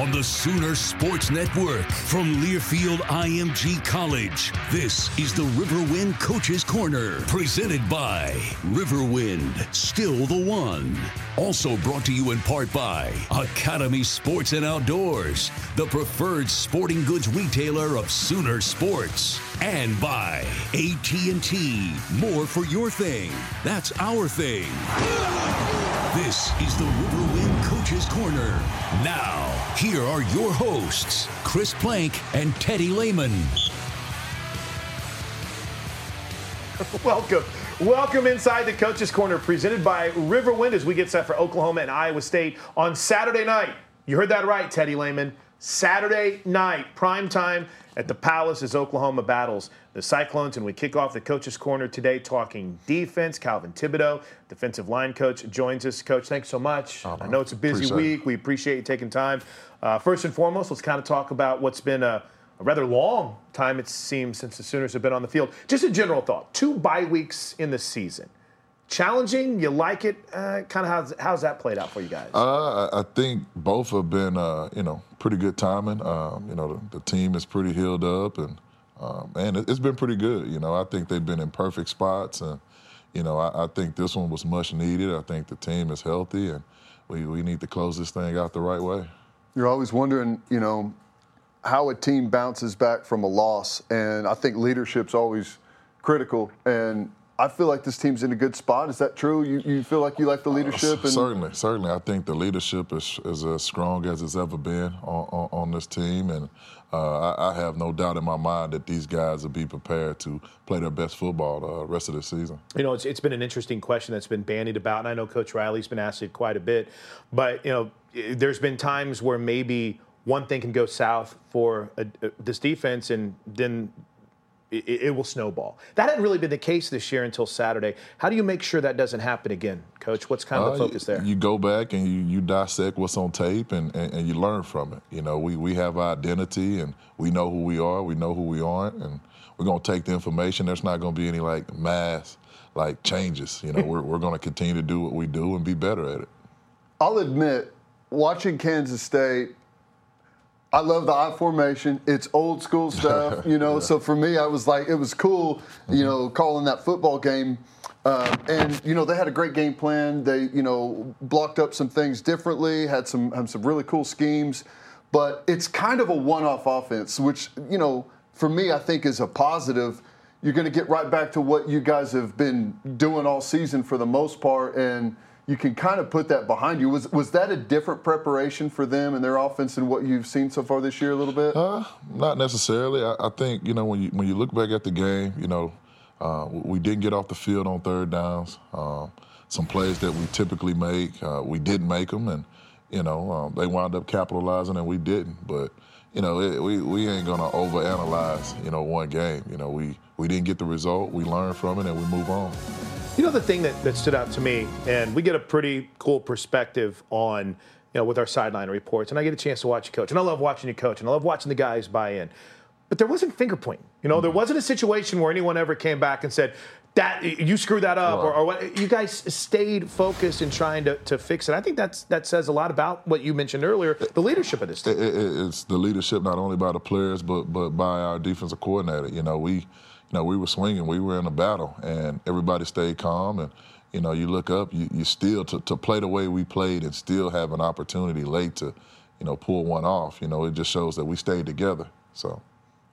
On the Sooner Sports Network from Learfield IMG College. This is the Riverwind Coaches Corner, presented by Riverwind, still the one. Also brought to you in part by Academy Sports and Outdoors, the preferred sporting goods retailer of Sooner Sports, and by AT&T, more for your thing. That's our thing. This is the Riverwind Coaches Corner. Now, here are your hosts, Chris Plank and Teddy Lehman. Welcome. Welcome inside the Coaches Corner, presented by Riverwind as we get set for Oklahoma and Iowa State on Saturday night. You heard that right, Teddy Lehman. Saturday night, prime time at the Palace as Oklahoma battles the Cyclones. And we kick off the Coaches Corner today talking defense. Calvin Thibodeaux, defensive line coach, joins us. Coach, thanks so much. Oh, I know it's a busy appreciate week. We appreciate you taking time. Uh, first and foremost, let's kind of talk about what's been a, a rather long time, it seems, since the Sooners have been on the field. Just a general thought two bye weeks in the season. Challenging, you like it? Uh, kind of how's, how's that played out for you guys? Uh, I I think both have been, uh, you know, pretty good timing. Um, you know, the, the team is pretty healed up, and um, and it, it's been pretty good. You know, I think they've been in perfect spots, and you know, I, I think this one was much needed. I think the team is healthy, and we, we need to close this thing out the right way. You're always wondering, you know, how a team bounces back from a loss, and I think leadership's always critical. And I feel like this team's in a good spot. Is that true? You, you feel like you like the leadership? And certainly, certainly, I think the leadership is is as strong as it's ever been on, on, on this team, and uh, I, I have no doubt in my mind that these guys will be prepared to play their best football the rest of the season. You know, it's, it's been an interesting question that's been bandied about, and I know Coach Riley's been asked it quite a bit. But you know, there's been times where maybe one thing can go south for a, a- this defense, and then it, it will snowball. That hadn't really been the case this year until Saturday. How do you make sure that doesn't happen again, Coach? What's kind of the Uh, focus there? You go back and you, you dissect what's on tape and, and, and you learn from it. You know, we, we have our identity and we know who we are, we know who we aren't, and we're going to take the information. There's not going to be any like mass like changes. You know, we're, we're going to continue to do what we do and be better at it. I'll admit, watching Kansas State, I love the I formation. It's old school stuff, you know. So for me, I was like, it was cool, you know, calling that football game. Um, and you know, they had a great game plan. They, you know, blocked up some things differently. Had some had some really cool schemes. But it's kind of a one-off offense, which you know, for me, I think is a positive. You're going to get right back to what you guys have been doing all season for the most part, and you can kind of put that behind you. Was was that a different preparation for them and their offense than what you've seen so far this year? A little bit. Uh, not necessarily. I, I think you know when you when you look back at the game, you know, uh, we didn't get off the field on third downs. Um, some plays that we typically make, uh, we didn't make them, and you know um, they wound up capitalizing and we didn't. But you know it, we we ain't gonna overanalyze you know one game. You know we we didn't get the result. We learn from it and we move on. You know the thing that, that stood out to me, and we get a pretty cool perspective on, you know, with our sideline reports, and I get a chance to watch you coach, and I love watching you coach, and I love watching the guys buy in. But there wasn't finger pointing. You know, there mm-hmm. wasn't a situation where anyone ever came back and said, that you screwed that up, or, or, what? You guys stayed focused in trying to, to fix it. I think that's that says a lot about what you mentioned earlier, the leadership of this team. It, it, it's the leadership not only by the players, but but by our defensive coordinator. You know, we you know, we were swinging, we were in a battle, and everybody stayed calm. And you know, you look up, you, you still to, to play the way we played and still have an opportunity late to, you know, pull one off. You know, it just shows that we stayed together. So,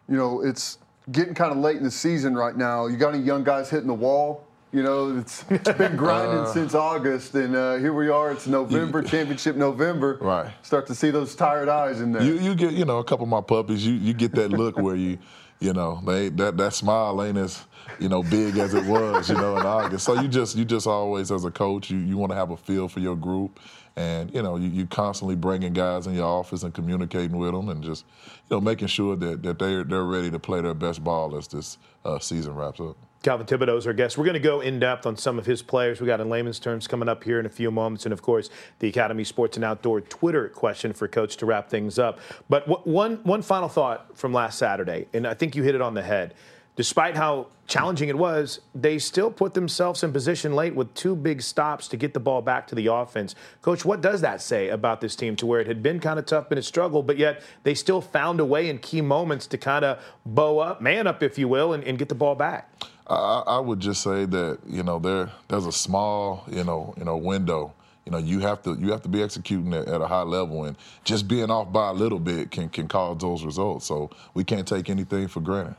you know, it's getting kind of late in the season right now. You got any young guys hitting the wall? You know, it's, it's been grinding uh, since August, and uh, here we are. It's November, you, championship November. Right. Start to see those tired eyes in there. You, you get, you know, a couple of my puppies. You you get that look where you you know, they that that smile ain't as you know big as it was, you know, in August. So you just you just always as a coach, you you want to have a feel for your group, and you know you you constantly bringing guys in your office and communicating with them, and just you know making sure that that they're they're ready to play their best ball as this uh, season wraps up. Calvin Thibodeaux is our guest. We're going to go in depth on some of his players. We got in Lehman's terms coming up here in a few moments, and of course the Academy Sports and Outdoor Twitter question for Coach to wrap things up. But one one final thought from last Saturday, and I think you hit it on the head. Despite how challenging it was, they still put themselves in position late with two big stops to get the ball back to the offense. Coach, what does that say about this team to where it had been kind of tough, been a struggle, but yet they still found a way in key moments to kind of bow up, man up, if you will, and, and get the ball back? I, I would just say that you know there there's a small you know you know window. You know you have to you have to be executing at, at a high level, and just being off by a little bit can can cause those results. So we can't take anything for granted.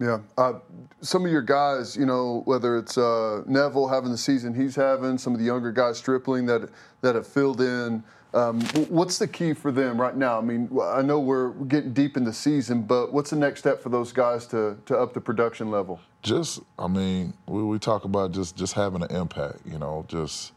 Yeah, uh, some of your guys, you know, whether it's uh, Neville having the season he's having, some of the younger guys Stripling that that have filled in. Um, what's the key for them right now? I mean, I know we're getting deep in the season, but what's the next step for those guys to to up the production level? Just, I mean, we, we talk about just just having an impact. You know, just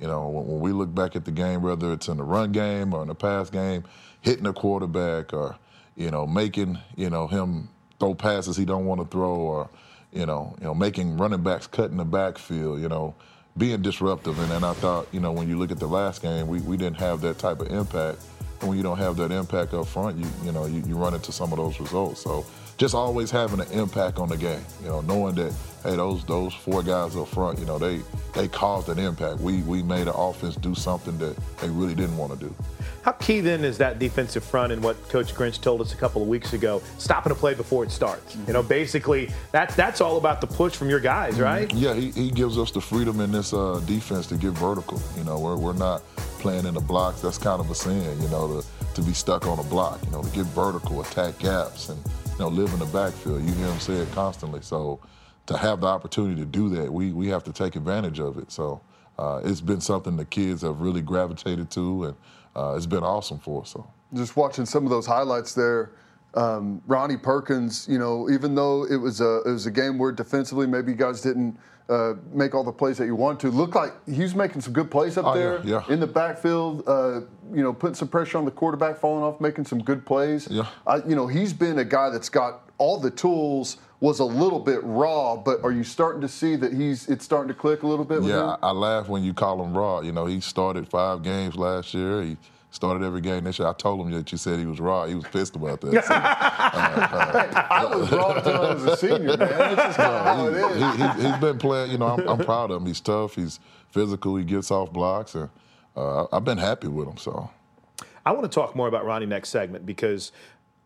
you know, when, when, we look back at the game, whether it's in the run game or in the pass game, hitting a quarterback or you know making you know him throw passes he don't want to throw or you know you know making running backs cut in the backfield. You know being disruptive. And then I thought, you know, when you look at the last game, we, we didn't have that type of impact. And when you don't have that impact up front, you you know, you, you run into some of those results. So just always having an impact on the game, you know, knowing that, hey, those those four guys up front, you know, they they caused an impact. We we made an offense do something that they really didn't want to do. How key then is that defensive front and what Coach Grinch told us a couple of weeks ago, stopping a play before it starts? Mm-hmm. You know, basically that's that's all about the push from your guys, mm-hmm. right? Yeah, he, he gives us the freedom in this uh, defense to get vertical. You know, we're, we're not playing in the blocks. That's kind of a sin, you know, to, to be stuck on a block, you know, to get vertical, attack gaps, and, you know, live in the backfield. You hear him say it constantly. So to have the opportunity to do that, we, we have to take advantage of it. So uh, it's been something the kids have really gravitated to, and uh, it's been awesome for us. So. Just watching some of those highlights there, um, Ronnie Perkins. You know, even though it was a it was a game where defensively maybe you guys didn't uh, make all the plays that you want to, looked like he's making some good plays up oh, there yeah, yeah. in the backfield. Uh, you know, putting some pressure on the quarterback, falling off, making some good plays. Yeah. you know, he's been a guy that's got all the tools was a little bit raw, but are you starting to see that he's it's starting to click a little bit? Yeah, I, I laugh when you call him raw. You know, he started five games last year. He started every game this year. I told him that you said he was raw. He was pissed about that. So, uh, uh, I was raw until I was a senior, man. That's just how it is. He, has he, been playing. You know, I'm, I'm, proud of him. He's tough. He's physical. He gets off blocks, and uh, I've been happy with him. So. I want to talk more about Ronnie next segment because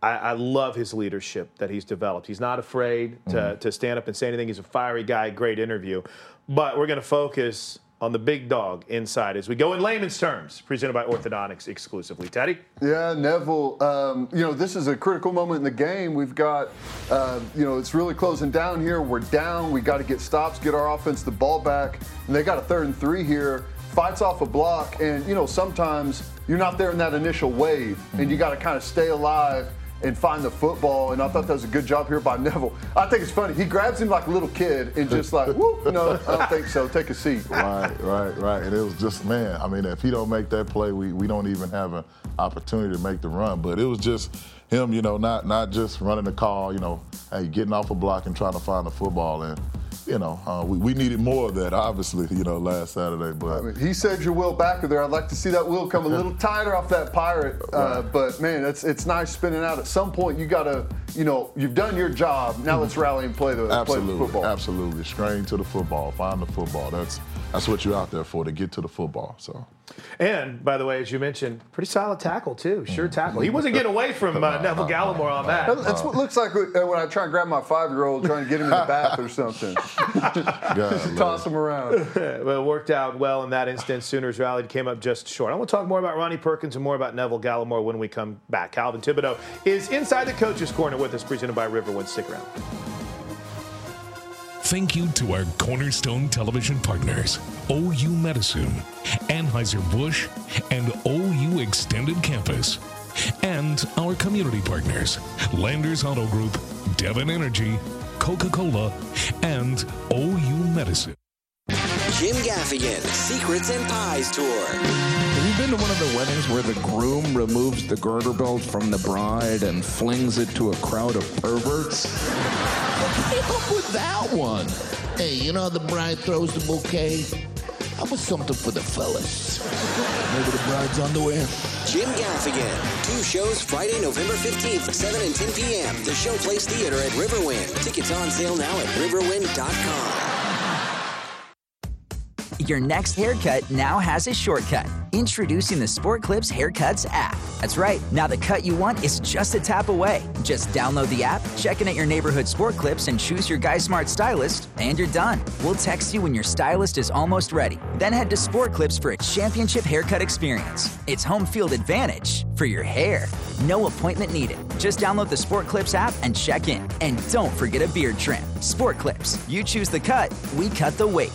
I, I, love his leadership that he's developed. He's not afraid to, mm-hmm. to stand up and say anything. He's a fiery guy, great interview. But we're going to focus on the big dog inside as we go in Lehman's terms, presented by Orthodontics exclusively. Teddy? Yeah, Neville, um, you know, this is a critical moment in the game. We've got, uh, you know, it's really closing down here. We're down. We got to get stops, get our offense the ball back. And they got a third and three here fights off a block, and you know sometimes you're not there in that initial wave, and you got to kind of stay alive and find the football. And I thought that was a good job here by Neville. I think it's funny. He grabs him like a little kid and just like, whoop, no, I don't think so. Take a seat. Right, right, right. And it was just, man, I mean, if he don't make that play, we, we don't even have an opportunity to make the run. But it was just him, you know, not not just running the call, you know, hey, getting off a block and trying to find the football. And you know, uh, we, we needed more of that, obviously, you know, last Saturday. But I mean, he said your will back there. I'd like to see that will come a little tighter off that pirate. Uh, Right. but man, it's it's nice spinning out. At some point, you gotta, you know, you've done your job. Now let's rally and play the play the absolutely, football. absolutely, strain to the football, find the football. That's that's what you're out there for to get to the football. So And by the way, as you mentioned, pretty solid tackle too. Sure tackle. He wasn't getting away from uh, Neville Gallimore on that. That's what it looks like when when I try and grab my five-year-old, trying to get him in the bath or something. God, Toss him around. Well, it worked out well in that instance. Sooners rallied, came up just short. I want to talk more about Ronnie Perkins and more about Neville Gallimore when we come back. Calvin Thibodeaux is inside the coaches' corner with us, presented by Riverwind. Stick around. Thank you to our cornerstone television partners, OU Medicine, Anheuser-Busch, and OU Extended Campus. And our community partners, Landers Auto Group, Devon Energy, Coca-Cola, and OU Medicine. Jim Gaffigan, Secrets and Pies Tour. Have you been to one of the weddings where the groom removes the girder belt from the bride and flings it to a crowd of perverts? What came up with that one? Hey, you know how the bride throws the bouquet? How about something for the fellas? Maybe the bride's underwear? Jim Gaffigan. Two shows Friday, November 15th, 7 and 10 p.m. The Showplace Theater at Riverwind. Tickets on sale now at riverwind.com. Your next haircut now has a shortcut. Introducing the Sport Clips Haircuts app. That's right, now the cut you want is just a tap away. Just download the app, check in at your neighborhood Sport Clips, and choose your Guy Smart stylist, and you're done. We'll text you when your stylist is almost ready. Then head to Sport Clips for a championship haircut experience. It's home field advantage for your hair. No appointment needed. Just download the Sport Clips app and check in. And don't forget a beard trim. Sport Clips. You choose the cut, we cut the weight.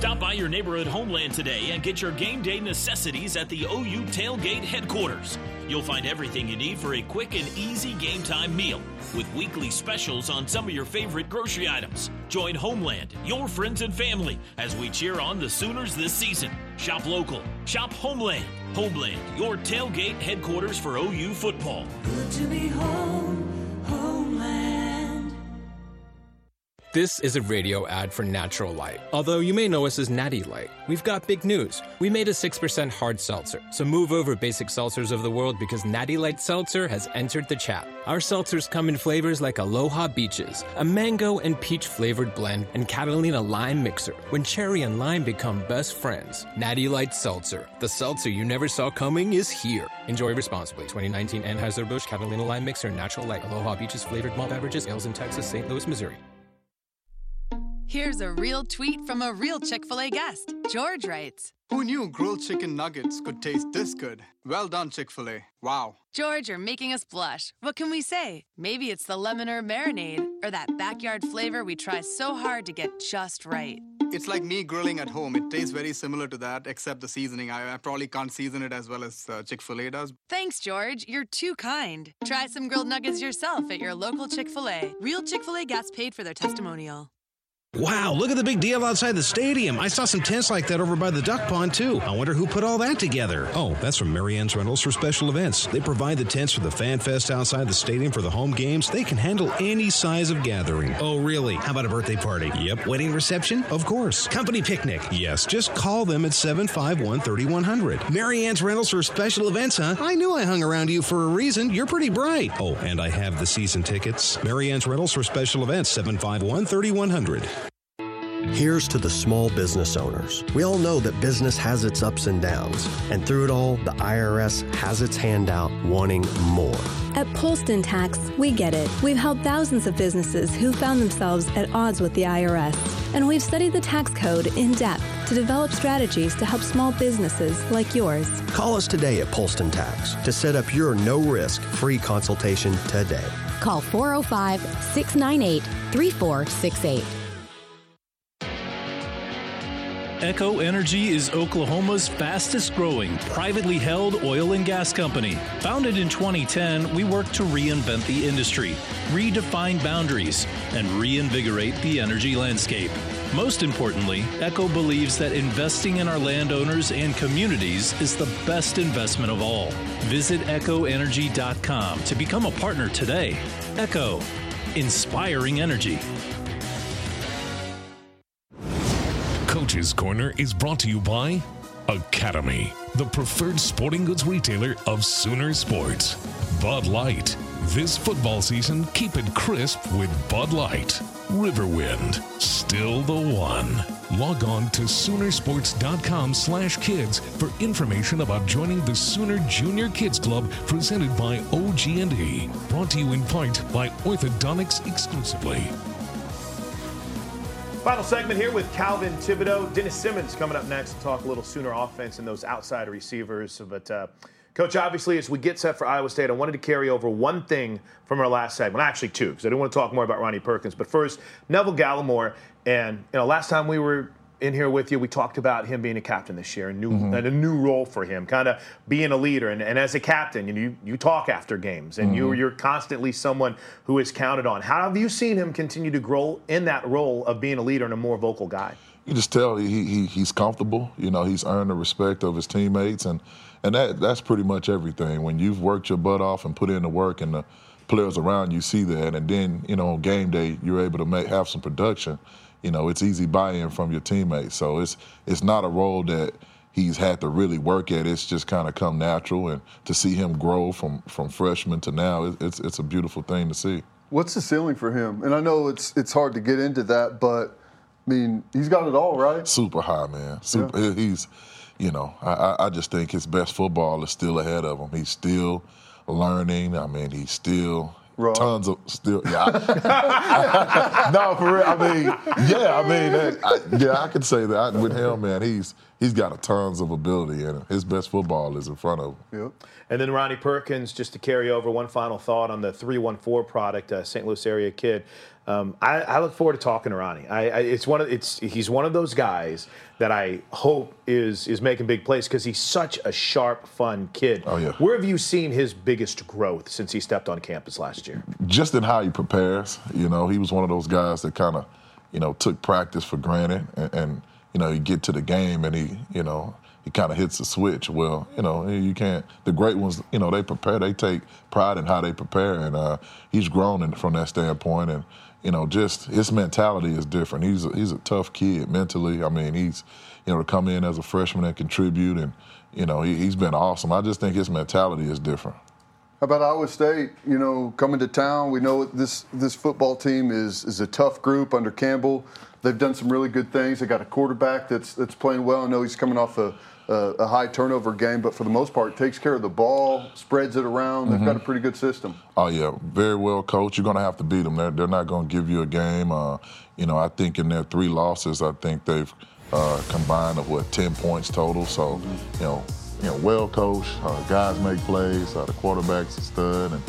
Stop by your neighborhood Homeland today and get your game day necessities at the OU Tailgate headquarters. You'll find everything you need for a quick and easy game time meal with weekly specials on some of your favorite grocery items. Join Homeland, your friends and family, as we cheer on the Sooners this season. Shop local, shop Homeland. Homeland, your tailgate headquarters for OU football. Good to be home, This is a radio ad for Natural Light. Although you may know us as Natty Light, we've got big news. We made a 6% hard seltzer. So move over, basic seltzers of the world, because Natty Light Seltzer has entered the chat. Our seltzers come in flavors like Aloha Beaches, a mango and peach flavored blend, and Catalina Lime Mixer, when cherry and lime become best friends. Natty Light Seltzer. The seltzer you never saw coming is here. Enjoy responsibly. 2019 Anheuser-Busch Catalina Lime Mixer, Natural Light, Aloha Beaches flavored malt beverages, ales in Texas, St. Louis, Missouri. Here's a real tweet from a real Chick fil A guest. George writes Who knew grilled chicken nuggets could taste this good? Well done, Chick fil A. Wow. George, you're making us blush. What can we say? Maybe it's the lemon herb marinade or that backyard flavor we try so hard to get just right. It's like me grilling at home. It tastes very similar to that, except the seasoning. I, I probably can't season it as well as uh, Chick fil A does. Thanks, George. You're too kind. Try some grilled nuggets yourself at your local Chick fil A. Real Chick fil A guests paid for their testimonial. Wow, look at the big deal outside the stadium. I saw some tents like that over by the duck pond, too. I wonder who put all that together. Oh, that's from Marianne's Rentals for special events. They provide the tents for the fan fest outside the stadium for the home games. They can handle any size of gathering. Oh, really? How about a birthday party? Yep. Wedding reception? Of course. Company picnic? Yes. Just call them at 751 3100. Marianne's Rentals for special events, huh? I knew I hung around you for a reason. You're pretty bright. Oh, and I have the season tickets. Marianne's Rentals for special events, 751 3100. Here's to the small business owners. We all know that business has its ups and downs, and through it all, the IRS has its hand out wanting more. At Polston Tax, we get it. We've helped thousands of businesses who found themselves at odds with the IRS. And we've studied the tax code in depth to develop strategies to help small businesses like yours. Call us today at Polston Tax to set up your no risk free consultation today. Call 405 698 3468. Echo Energy is Oklahoma's fastest growing privately held oil and gas company. Founded in 2010, we work to reinvent the industry, redefine boundaries, and reinvigorate the energy landscape. Most importantly, Echo believes that investing in our landowners and communities is the best investment of all. Visit echoenergy.com to become a partner today. Echo, inspiring energy. Coach's Corner is brought to you by Academy, the preferred sporting goods retailer of Sooner Sports. Bud Light. This football season, keep it crisp with Bud Light. Riverwind, still the one. Log on to Soonersports.com slash kids for information about joining the Sooner Junior Kids Club presented by OG&E. Brought to you in part by Orthodontics exclusively. Final segment here with Calvin Thibodeaux. Dennis Simmons coming up next to talk a little Sooner offense and those outside receivers. But, uh, Coach, obviously, as we get set for Iowa State, I wanted to carry over one thing from our last segment. Actually, two, because I didn't want to talk more about Ronnie Perkins. But first, Neville Gallimore. And, you know, last time we were in here with you, we talked about him being a captain this year, a new, Mhm. and a new role for him, kind of being a leader. And, and as a captain, you, you you talk after games, and you Mhm. you're constantly someone who is counted on. How have you seen him continue to grow in that role of being a leader and a more vocal guy? you just tell he, he he's comfortable. You know, he's earned the respect of his teammates, and and that that's pretty much everything. When you've worked your butt off and put in the work, and the players around you see that, and then you know on game day you're able to make have some production. You know, it's easy buy-in from your teammates. So it's it's not a role that he's had to really work at. It's just kind of come natural, and to see him grow from from freshman to now, it's it's a beautiful thing to see. What's the ceiling for him? And I know it's it's hard to get into that, but I mean, he's got it all, right? Super high, man. Super. Eh, he's, you know, I, I- I just think his best football is still ahead of him. He's still learning. I mean, he's still tons of still. Yeah. No, for real. I mean, yeah. I mean, that, I, yeah. I can say that I, with him, man. He's he's got a tons of ability, and his best football is in front of him. Yep. And then Ronnie Perkins, just to carry over one final thought on the 314 product, uh, St. Louis area kid. Um, I, I look forward to talking to Ronnie. I, I, it's one of it's he's one of those guys that I hope is is making big plays because he's such a sharp, fun kid. Oh yeah. Where have you seen his biggest growth since he stepped on campus last year? just in how he prepares. You know, he was one of those guys that kind of, you know, took practice for granted, and, and you know, you get to the game and he, you know, he kind of hits the switch. Well, you know, you can't. The great ones, you know, they prepare. They take pride in how they prepare, and uh, he's grown in, from that standpoint. And you know, just his mentality is different. He's a, he's a tough kid mentally. I mean, he's you know to come in as a freshman and contribute, and you know, he, he's been awesome. I just think his mentality is different. How about Iowa State? You know, coming to town, we know this this football team is is a tough group under Campbell. They've done some really good things. They got a quarterback that's that's playing well. I know he's coming off a, a, a high turnover game, but for the most part, takes care of the ball, spreads it around. They've got a Mhm. pretty good system. Oh yeah, very well coached. You're gonna have to beat them. They're they're not gonna give you a game. Uh, you know, I think in their three losses, I think they've uh, combined of what ten points total. So, you know, you know, well coached. Uh, guys make plays. Uh, the quarterback's a stud, and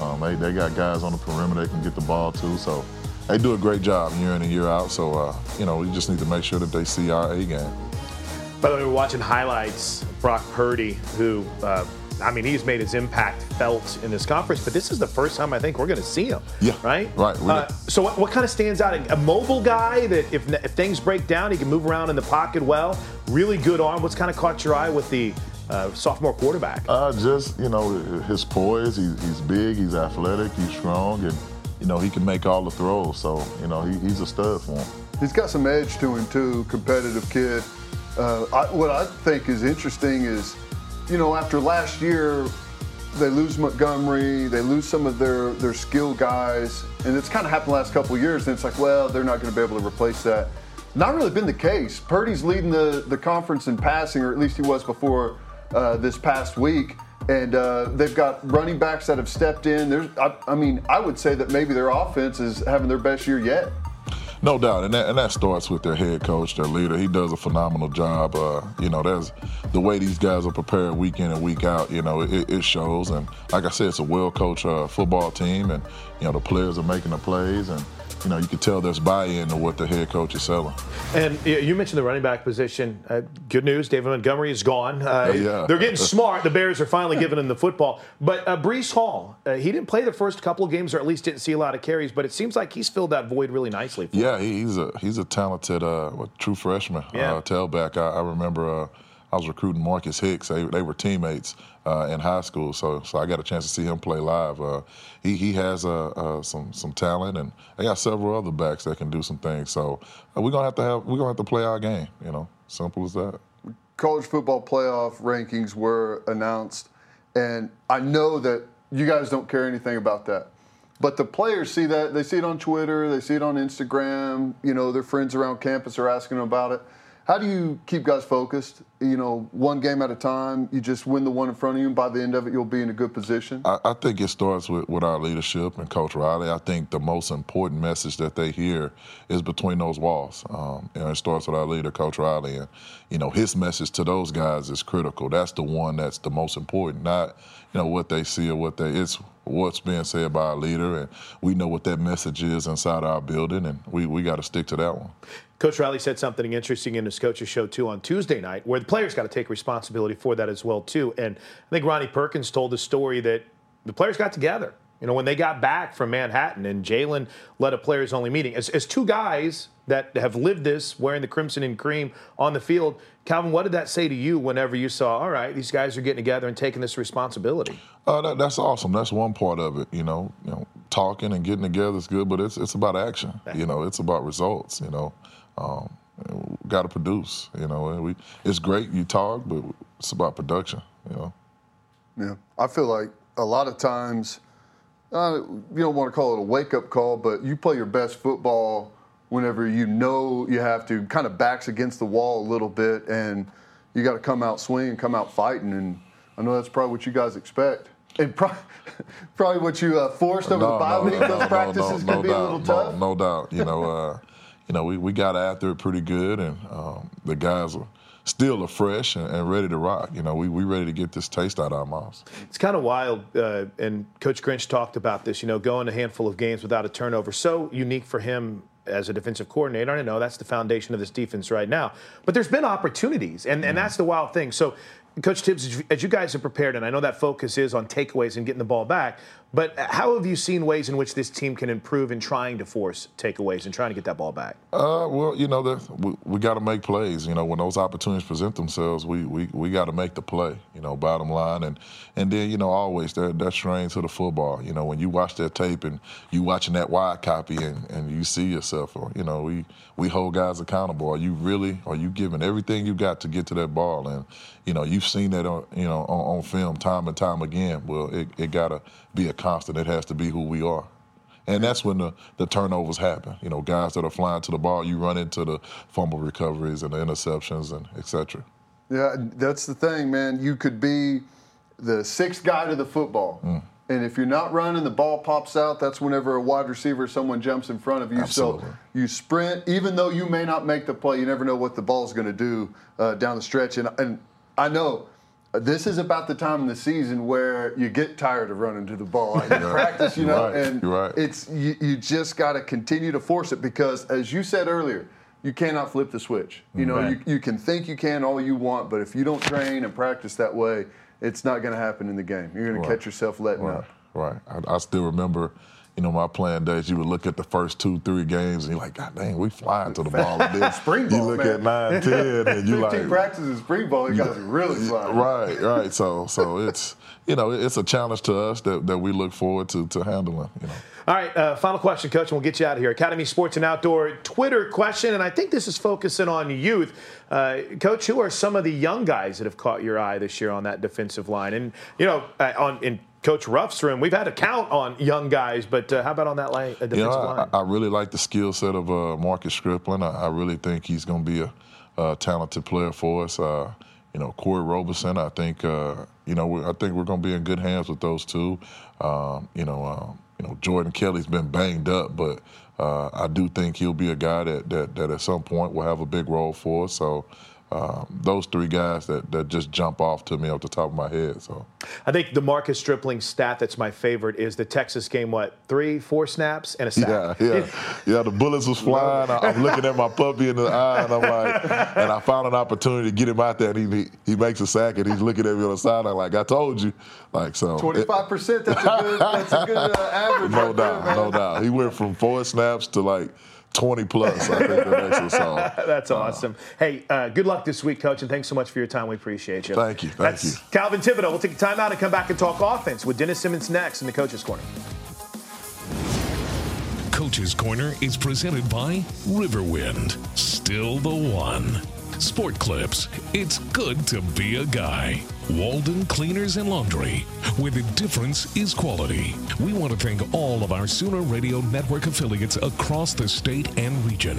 um, they they got guys on the perimeter they can get the ball to. So. They do a great job year in and year out. So, uh, you know, we just need to make sure that they see our A game. By the way, we're watching highlights. Brock Purdy, who, uh, I mean, he's made his impact felt in this conference, but this is the first time I think we're going to see him. Yeah. Right? Right. Uh, so, what, what kind of stands out? A mobile guy that if, if things break down, he can move around in the pocket well. Really good arm. What's kind of caught your eye with the uh, sophomore quarterback? Uh, just you know, his poise. He's, he's big. He's athletic. He's strong, and you know he can make all the throws. So you know he, he's a stud for him. He's got some edge to him too. Competitive kid. Uh, I, what I think is interesting is, you know, after last year, they lose Montgomery, they lose some of their their skill guys, and it's kind of happened the last couple years. And it's like, well, they're not going to be able to replace that. Not really been the case. Purdy's leading the the conference in passing, or at least he was before uh, this past week. And uh, they've got running backs that have stepped in. There's, I, I mean, I would say that maybe their offense is having their best year yet. No doubt, and that, and that starts with their head coach, their leader. He does a phenomenal job. Uh, you know, there's the way these guys are prepared week in and week out. You know, it, it shows. And like I said, it's a well coached uh, football team, and you know the players are making the plays, and you know, you can tell there's buy-in to what the head coach is selling. And you mentioned the running back position. Uh, good news, David Montgomery is gone. Uh, Uh, yeah. They're getting smart. The Bears are finally giving him the football. But uh, Breece Hall, uh, he didn't play the first couple of games, or at least didn't see a lot of carries. But it seems like he's filled that void really nicely. Yeah, he, he's a he's a talented uh, true freshman Yeah. uh, tailback. I, I remember uh, I was recruiting Marcus Hicks. They, they were teammates uh, in high school, so so I got a chance to see him play live. Uh, he he has uh, uh, some some talent, and I got several other backs that can do some things. So uh, we're gonna have to have we're gonna have to play our game. You know, simple as that. college football playoff rankings were announced, and I know that you guys don't care anything about that. But the players see that. They see it on Twitter, they see it on Instagram. You know, their friends around campus are asking them about it. How do you keep guys focused? You know, one game at a time, you just win the one in front of you, and by the end of it, you'll be in a good position. I, I think it starts with, with our leadership and Coach Riley. I think the most important message that they hear is between those walls. Um, know, it starts with our leader, Coach Riley, and you know his message to those guys is critical. That's the one that's the most important. Not you know what they see or what they it's what's being said by a leader, and we know what that message is inside our building, and we we got to stick to that one. Coach Riley said something interesting in his coaches show too on Tuesday night, where the players got to take responsibility for that as well too. And I think Ronnie Perkins told the story that the players got together. You know, when they got back from Manhattan and Jalen led a players only meeting. As, as two guys that have lived this, wearing the crimson and cream on the field, Calvin, what did that say to you whenever you saw, all right, these guys are getting together and taking this responsibility? Uh, that, that's awesome. That's one part of it. You know, you know, talking and getting together is good, but it's it's about action. You know, it's about results. You know, um, got to produce. You know, and we it's great you talk, but it's about production. You know. Yeah, I feel like a lot of times, uh, you don't want to call it a wake up call, but you play your best football whenever you know you have to, kind of backs against the wall a little bit, and you got to come out swinging, come out fighting. And I know that's probably what you guys expect. And pro- probably what you uh, forced over the bye week. Those practices can be a little tough. No, no doubt. You know, uh, you know, we, we got after it pretty good, and um, the guys are still are fresh and, and ready to rock. You know, we we ready to get this taste out of our mouths. It's kind of wild, uh, and Coach Grinch talked about this. You know, going a handful of games without a turnover, so unique for him as a defensive coordinator. I know that's the foundation of this defense right now. But there's been opportunities, and, and mm-hmm. that's the wild thing. So, Coach Tibbs, as you- as you guys have prepared, and I know that focus is on takeaways and getting the ball back, but how have you seen ways in which this team can improve in trying to force takeaways and trying to get that ball back? Uh, well, you know, the, we, we got to make plays. You know, when those opportunities present themselves, we we, we got to make the play. You know, bottom line, and and then you know always that that strain to the football. You know, when you watch that tape and you watching that wide copy and, and you see yourself, or you know, we we hold guys accountable. Are you really? Are you giving everything you got to get to that ball? And you know, you've seen that on you know on, on film time and time again. Well, it, it got to be a constant. It has to be who we are. And that's when the, the turnovers happen. You know, guys that are flying to the ball, you run into the fumble recoveries and the interceptions and et cetera. Yeah, that's the thing, man. You could be the sixth guy to the football. Mm. And if you're not running, the ball pops out. That's whenever a wide receiver, someone jumps in front of you. Absolutely. So you sprint, even though you may not make the play, you never know what the ball's going to do uh, down the stretch. And, and I know this is about the time in the season where you get tired of running to the ball in practice, you know, right. and right. it's you, you just got to continue to force it because, as you said earlier, you cannot flip the switch. You know, Right. you, you can think you can all you want, but if you don't train and practice that way, it's not going to happen in the game. You're going Right. to catch yourself letting Right, up. right. I, I still remember, you know, my playing days. You would look at the first two, three games, and you're like, God dang, we flying to the ball. And then Spring you look man. at nine, ten, and you 15 like, practices spring ball, you guys are really flying. right, right. So, so it's you know, it's a challenge to us that, that we look forward to to handling. You know. All right, uh, final question, Coach, and we'll get you out of here. Academy Sports and Outdoor Twitter question, and I think this is focusing on youth. Uh, Coach, who are some of the young guys that have caught your eye this year on that defensive line? And you know, uh, on in Coach Ruff's room, we've had a count on young guys, but uh, how about on that line, uh, defensive You know, line? I, I really like the skill set of uh, Marcus Stripling. I, I really think he's going to be a, a talented player for us. Uh, you know, Corey Robeson. I think uh, you know I think we're going to be in good hands with those two. Um, you know, um, you know Jordan Kelley's been banged up, but uh, I do think he'll be a guy that, that that at some point will have a big role for us. So. Um, those three guys that, that just jump off to me off the top of my head. So I think the Marcus Stripling stat that's my favorite is the Texas game. What three, four snaps and a sack? Yeah, yeah, yeah. The bullets was flying. I, am looking at my puppy in the eye, and I'm like, and I found an opportunity to get him out there, and he he, he makes a sack, and he's looking at me on the sideline like, I told you, like so. Twenty five percent. That's a good. That's a good uh, average. No right doubt, there, no doubt. He went from four snaps to like 20 plus. I think that makes us all. That's awesome. hey, uh, good luck this week, Coach, and thanks so much for your time. We appreciate you. Thank you. Thank That's you. Calvin Thibodeaux. We'll take a timeout and come back and talk offense with Dennis Simmons next in the Coach's Corner. Coach's Corner is presented by Riverwind. Still the one. Sport Clips. It's good to be a guy. Walden Cleaners and Laundry, where the difference is quality. We want to thank all of our Sooner Radio Network affiliates across the state and region.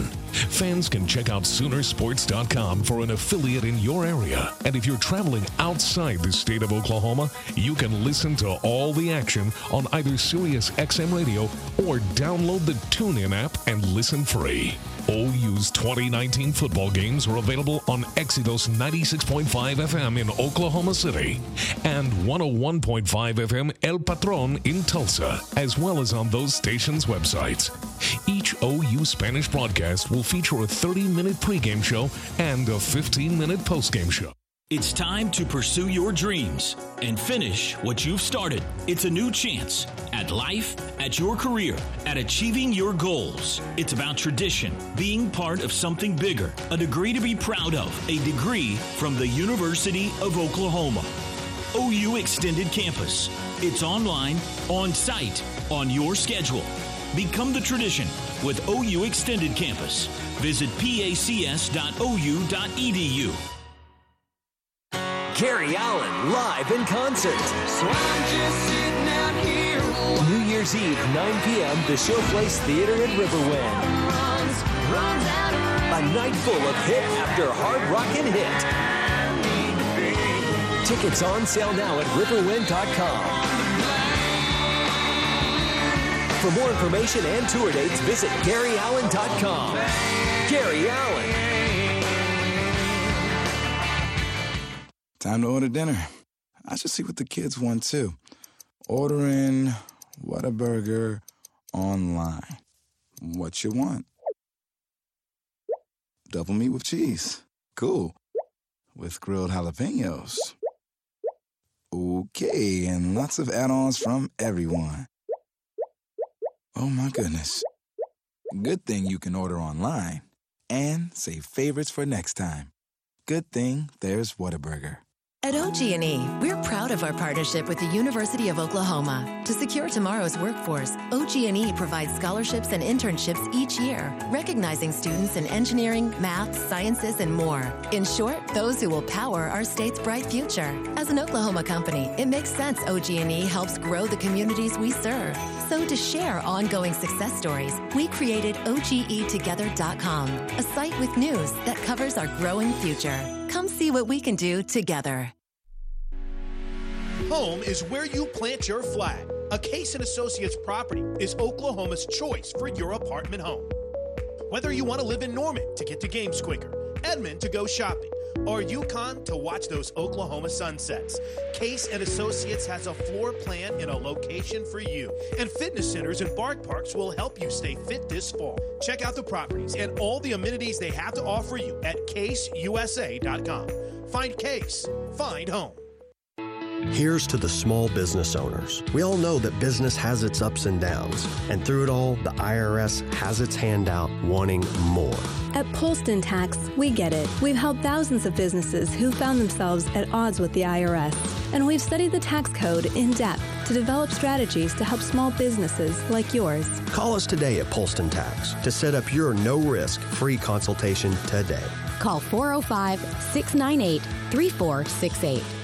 Fans can check out Soonersports.com for an affiliate in your area. And if you're traveling outside the state of Oklahoma, you can listen to all the action on either Sirius XM Radio or download the TuneIn app and listen free. OU's 2019 football games are available on Exodus 96.5 FM in Oklahoma City and 101.5 FM El Patron in Tulsa, as well as on those stations' websites. Each OU Spanish broadcast will feature a 30 minute pregame show and a 15 minute postgame show. It's time to pursue your dreams and finish what you've started. It's a new chance at life, at your career, at achieving your goals. It's about tradition, being part of something bigger, a degree to be proud of, a degree from the University of Oklahoma. OU Extended Campus. It's online, on site, on your schedule. Become the tradition with OU Extended Campus. Visit pacs.ou.edu. Gary Allan live in concert. New Year's Eve, 9 p.m., the Showplace Theater in Riverwind. A night full of hit after hard rockin' hit. Tickets on sale now at riverwind.com. For more information and tour dates, visit GaryAllan.com. Gary Allan. Time to order dinner. I should see what the kids want too. Ordering Whataburger online. What you want? Double meat with cheese. Cool. With grilled jalapenos. Okay, and lots of add ons from everyone. Oh my goodness. Good thing you can order online and save favorites for next time. Good thing there's Whataburger. At OG&E, we're proud of our partnership with the University of Oklahoma. To secure tomorrow's workforce, OG&E provides scholarships and internships each year, recognizing students in engineering, math, sciences, and more. In short, those who will power our state's bright future. As an Oklahoma company, it makes sense OG&E helps grow the communities we serve. So to share ongoing success stories, we created OGEtogether.com, a site with news that covers our growing future. Come see what we can do together. Home is where you plant your flag. A Case and Associates property is Oklahoma's choice for your apartment home. Whether you want to live in Norman to get to games quicker, Edmond to go shopping, or Yukon to watch those Oklahoma sunsets, Case and Associates has a floor plan in a location for you. And fitness centers and bark parks will help you stay fit this fall. Check out the properties and all the amenities they have to offer you at caseusa.com. Find Case, find home. Here's to the small business owners. We all know that business has its ups and downs, and through it all, the IRS has its hand out wanting more. At Polston Tax, we get it. We've helped thousands of businesses who found themselves at odds with the IRS. And we've studied the tax code in depth to develop strategies to help small businesses like yours. Call us today at Polston Tax to set up your no risk free consultation today. Call 405 698 3468.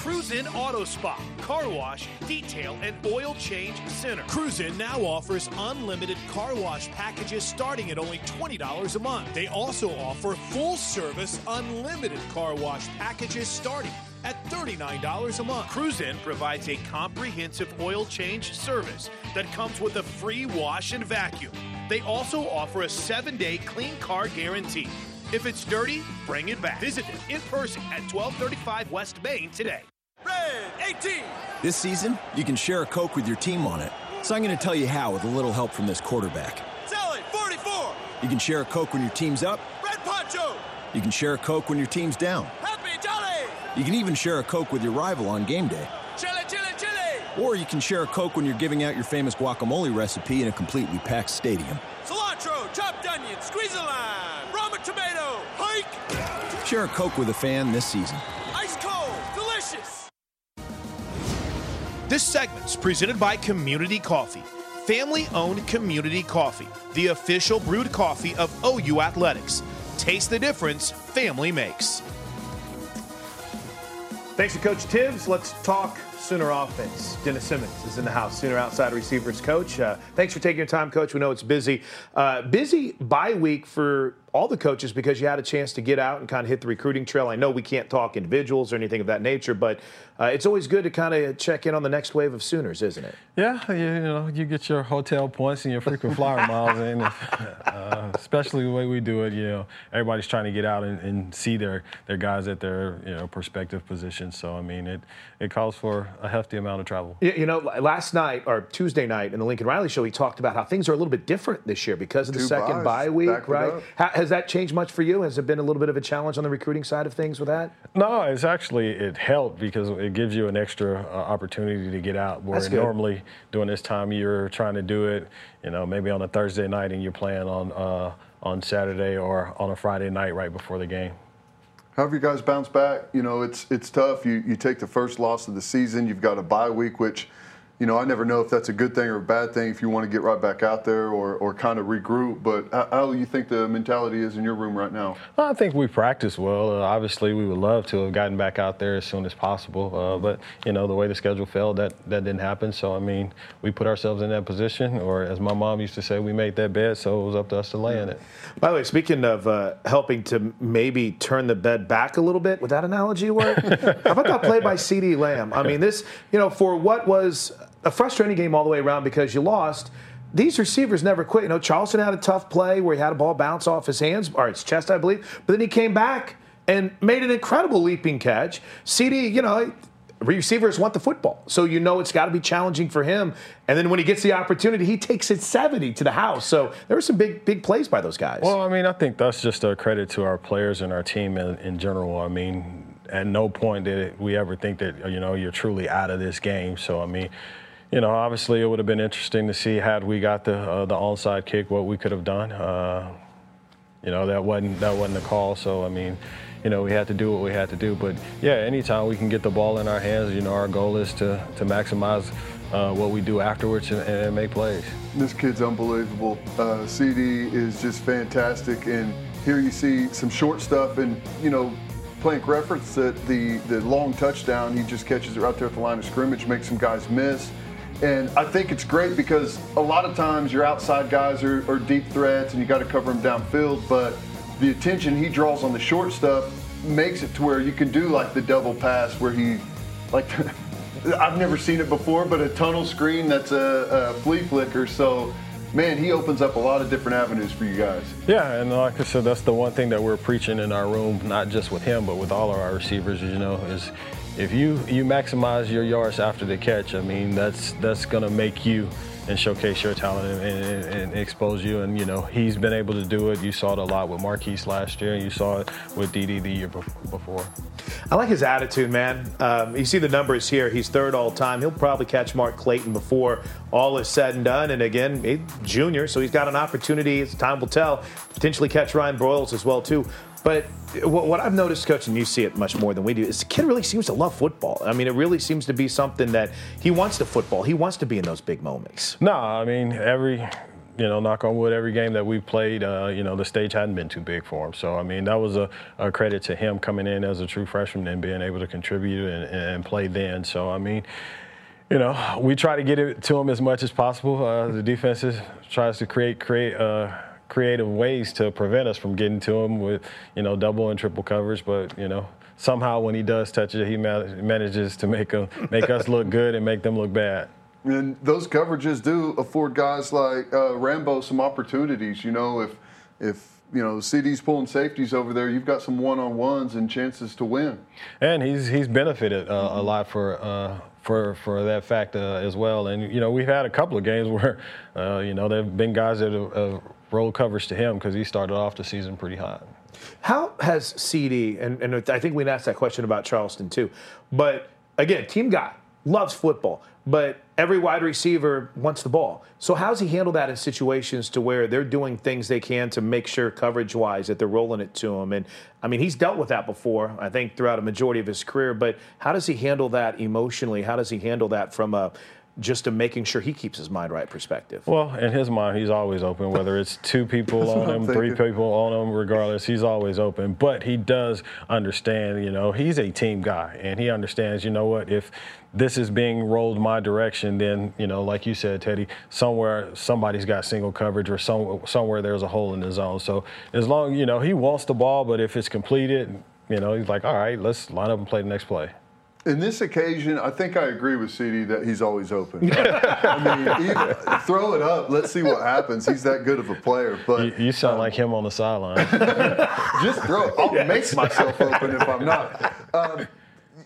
Cruisin Auto Spa, car wash, detail, and oil change center. Cruisin now offers unlimited car wash packages starting at only $20 a month. They also offer full service unlimited car wash packages starting at $39 a month. Cruisin provides a comprehensive oil change service that comes with a free wash and vacuum. They also offer a seven day clean car guarantee. If it's dirty, bring it back. Visit them in person at 1235 West Main today. Red 18. This season, you can share a Coke with your team on it. So I'm going to tell you how with a little help from this quarterback. Sally 44. You can share a Coke when your team's up. Red Poncho. You can share a Coke when your team's down. Happy Jolly. You can even share a Coke with your rival on game day. Chili, chili, chili. Or you can share a Coke when you're giving out your famous guacamole recipe in a completely packed stadium. Cilantro, chopped onion, squeeze a Share a Coke with a fan this season. Ice cold, delicious. This segment's presented by Community Coffee, family owned community coffee, the official brewed coffee of OU Athletics. Taste the difference family makes. Thanks to Coach Tibbs. Let's talk Sooner offense. Dennis Simmons is in the house, Sooner outside receivers coach. Uh, thanks for taking your time, coach. We know it's busy. Uh, busy bye week for all the coaches because you had a chance to get out and kind of hit the recruiting trail. I know we can't talk individuals or anything of that nature, but uh, it's always good to kind of check in on the next wave of Sooners, isn't it? Yeah, you, you know, you get your hotel points and your frequent flyer miles in, uh, especially the way we do it. You know, everybody's trying to get out and, and, see their their guys at their you know prospective positions. So I mean, it it calls for a hefty amount of travel. You, you know, last night or Tuesday night in the Lincoln Riley show, he talked about how things are a little bit different this year because of the Two second buys, bye week, right? Up. How, has that changed much for you? Has it been a little bit of a challenge on the recruiting side of things with that? No, it's actually it helped because it gives you an extra uh, opportunity to get out. Where That's good. normally during this time you're trying to do it, you know, maybe on a Thursday night and you're playing on uh, on Saturday or on a Friday night right before the game. How have you guys bounced back? You know, it's it's tough. You you take the first loss of the season. You've got a bye week, which, you know, I never know if that's a good thing or a bad thing. If you want to get right back out there or or kind of regroup. But how, how do you think the mentality is in your room right now? I think we practiced well. Uh, obviously, we would love to have gotten back out there as soon as possible, uh, but you know the way the schedule fell, that that didn't happen. So I mean, we put ourselves in that position, or as my mom used to say, we made that bed, so it was up to us to lay in it. By the way, speaking of uh, helping to maybe turn the bed back a little bit, would that analogy work? How about that play by C.D. Lamb? I mean, this, you know, for what was a frustrating game all the way around because you lost. These receivers never quit. You know, Charleston had a tough play where he had a ball bounce off his hands or his chest, I believe, but then he came back and made an incredible leaping catch. CD, you know, receivers want the football, so you know it's got to be challenging for him. And then when he gets the opportunity, he takes it 70 to the house. So there were some big, big plays by those guys. Well, I mean, I think that's just a credit to our players and our team in, in general. I mean, at no point did we ever think that you know you're truly out of this game. So I mean. You know, obviously, it would have been interesting to see had we got the uh, the onside kick, what we could have done. Uh, you know, that wasn't that wasn't the call. So I mean, you know, we had to do what we had to do. But yeah, anytime we can get the ball in our hands, you know, our goal is to to maximize uh, what we do afterwards and, and make plays. This kid's unbelievable. Uh, CD is just fantastic, and here you see some short stuff, and you know, Plank referenced that the the long touchdown, he just catches it right there at the line of scrimmage, makes some guys miss. And I think it's great because a lot of times your outside guys are, are deep threats and you got to cover them downfield, but the attention he draws on the short stuff makes it to where you can do like the double pass where he, like, I've never seen it before, but a tunnel screen that's a, a flea flicker. So, man, he opens up a lot of different avenues for you guys. Yeah, and like I said, that's the one thing that we're preaching in our room, not just with him, but with all of our receivers. As you know, is if you you maximize your yards after the catch, I mean, that's that's gonna make you and showcase your talent and, and, and expose you. And you know, he's been able to do it. You saw it a lot with Marquise last year, and you saw it with DD the year before. I like his attitude, man. Um, you see the numbers here. He's third all time. He'll probably catch Mark Clayton before all is said and done. And again, he's junior, so he's got an opportunity, time will tell, potentially catch Ryan Broyles as well too. But what, I've noticed, coach, and you see it much more than we do, is the kid really seems to love football. I mean, it really seems to be something that he wants to football. He wants to be in those big moments. No, I mean every, you know, knock on wood, every game that we played, uh, you know, the stage hadn't been too big for him. So I mean, that was a, a credit to him coming in as a true freshman and being able to contribute and, and play then. So I mean. You know, we try to get it to him as much as possible. Uh, the defense tries to create create uh, creative ways to prevent us from getting to him with, you know, double and triple coverage. But you know, somehow when he does touch it, he ma- manages to make him, make us look good and make them look bad. And those coverages do afford guys like uh, Rambo some opportunities. You know, if if you know, CD's pulling safeties over there. You've got some one-on-ones and chances to win. And he's he's benefited uh, a lot for. Uh, for, for that fact uh, as well, and you know we've had a couple of games where, uh, you know, there've been guys that have, have rolled coverage to him because he started off the season pretty hot. How has CD, and, and I think we asked that question about Charleston too, but again, team guy, loves football, but every wide receiver wants the ball. So how's he handle that in situations to where they're doing things they can to make sure coverage wise that they're rolling it to him? And I mean, he's dealt with that before, I think, throughout a majority of his career. But how does he handle that emotionally? How does he handle that from a just to making sure he keeps his mind right perspective. Well, in his mind, he's always open, whether it's two people on him, three people on him, regardless, he's always open. But he does understand, you know, he's a team guy, and he understands, you know what, if this is being rolled my direction, then, you know, like you said, Teddy, somewhere somebody's got single coverage or some, somewhere there's a hole in the zone. So as long, you know, he wants the ball, but if it's completed, you know, he's like, all right, let's line up and play the next play. In this occasion, I think I agree with CD that he's always open. I mean, even, throw it up. Let's see what happens. He's that good of a player. But you, you sound um, like him on the sideline. just throw it. I'll yes. make myself open if I'm not. Um,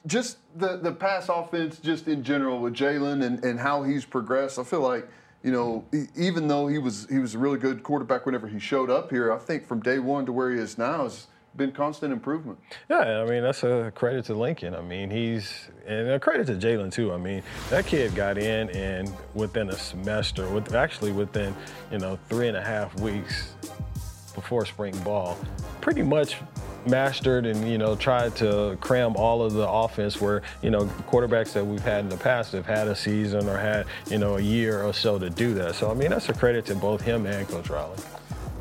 just the the pass offense, just in general with Jalen and, and how he's progressed. I feel like you know, even though he was he was a really good quarterback whenever he showed up here, I think from day one to where he is now is been constant improvement. Yeah, I mean that's a credit to Lincoln. I mean he's and a credit to Jalen too. I mean that kid got in and within a semester, with actually within you know three and a half weeks before spring ball, pretty much mastered and you know tried to cram all of the offense where you know quarterbacks that we've had in the past have had a season or had you know a year or so to do that. So I mean that's a credit to both him and Coach Riley.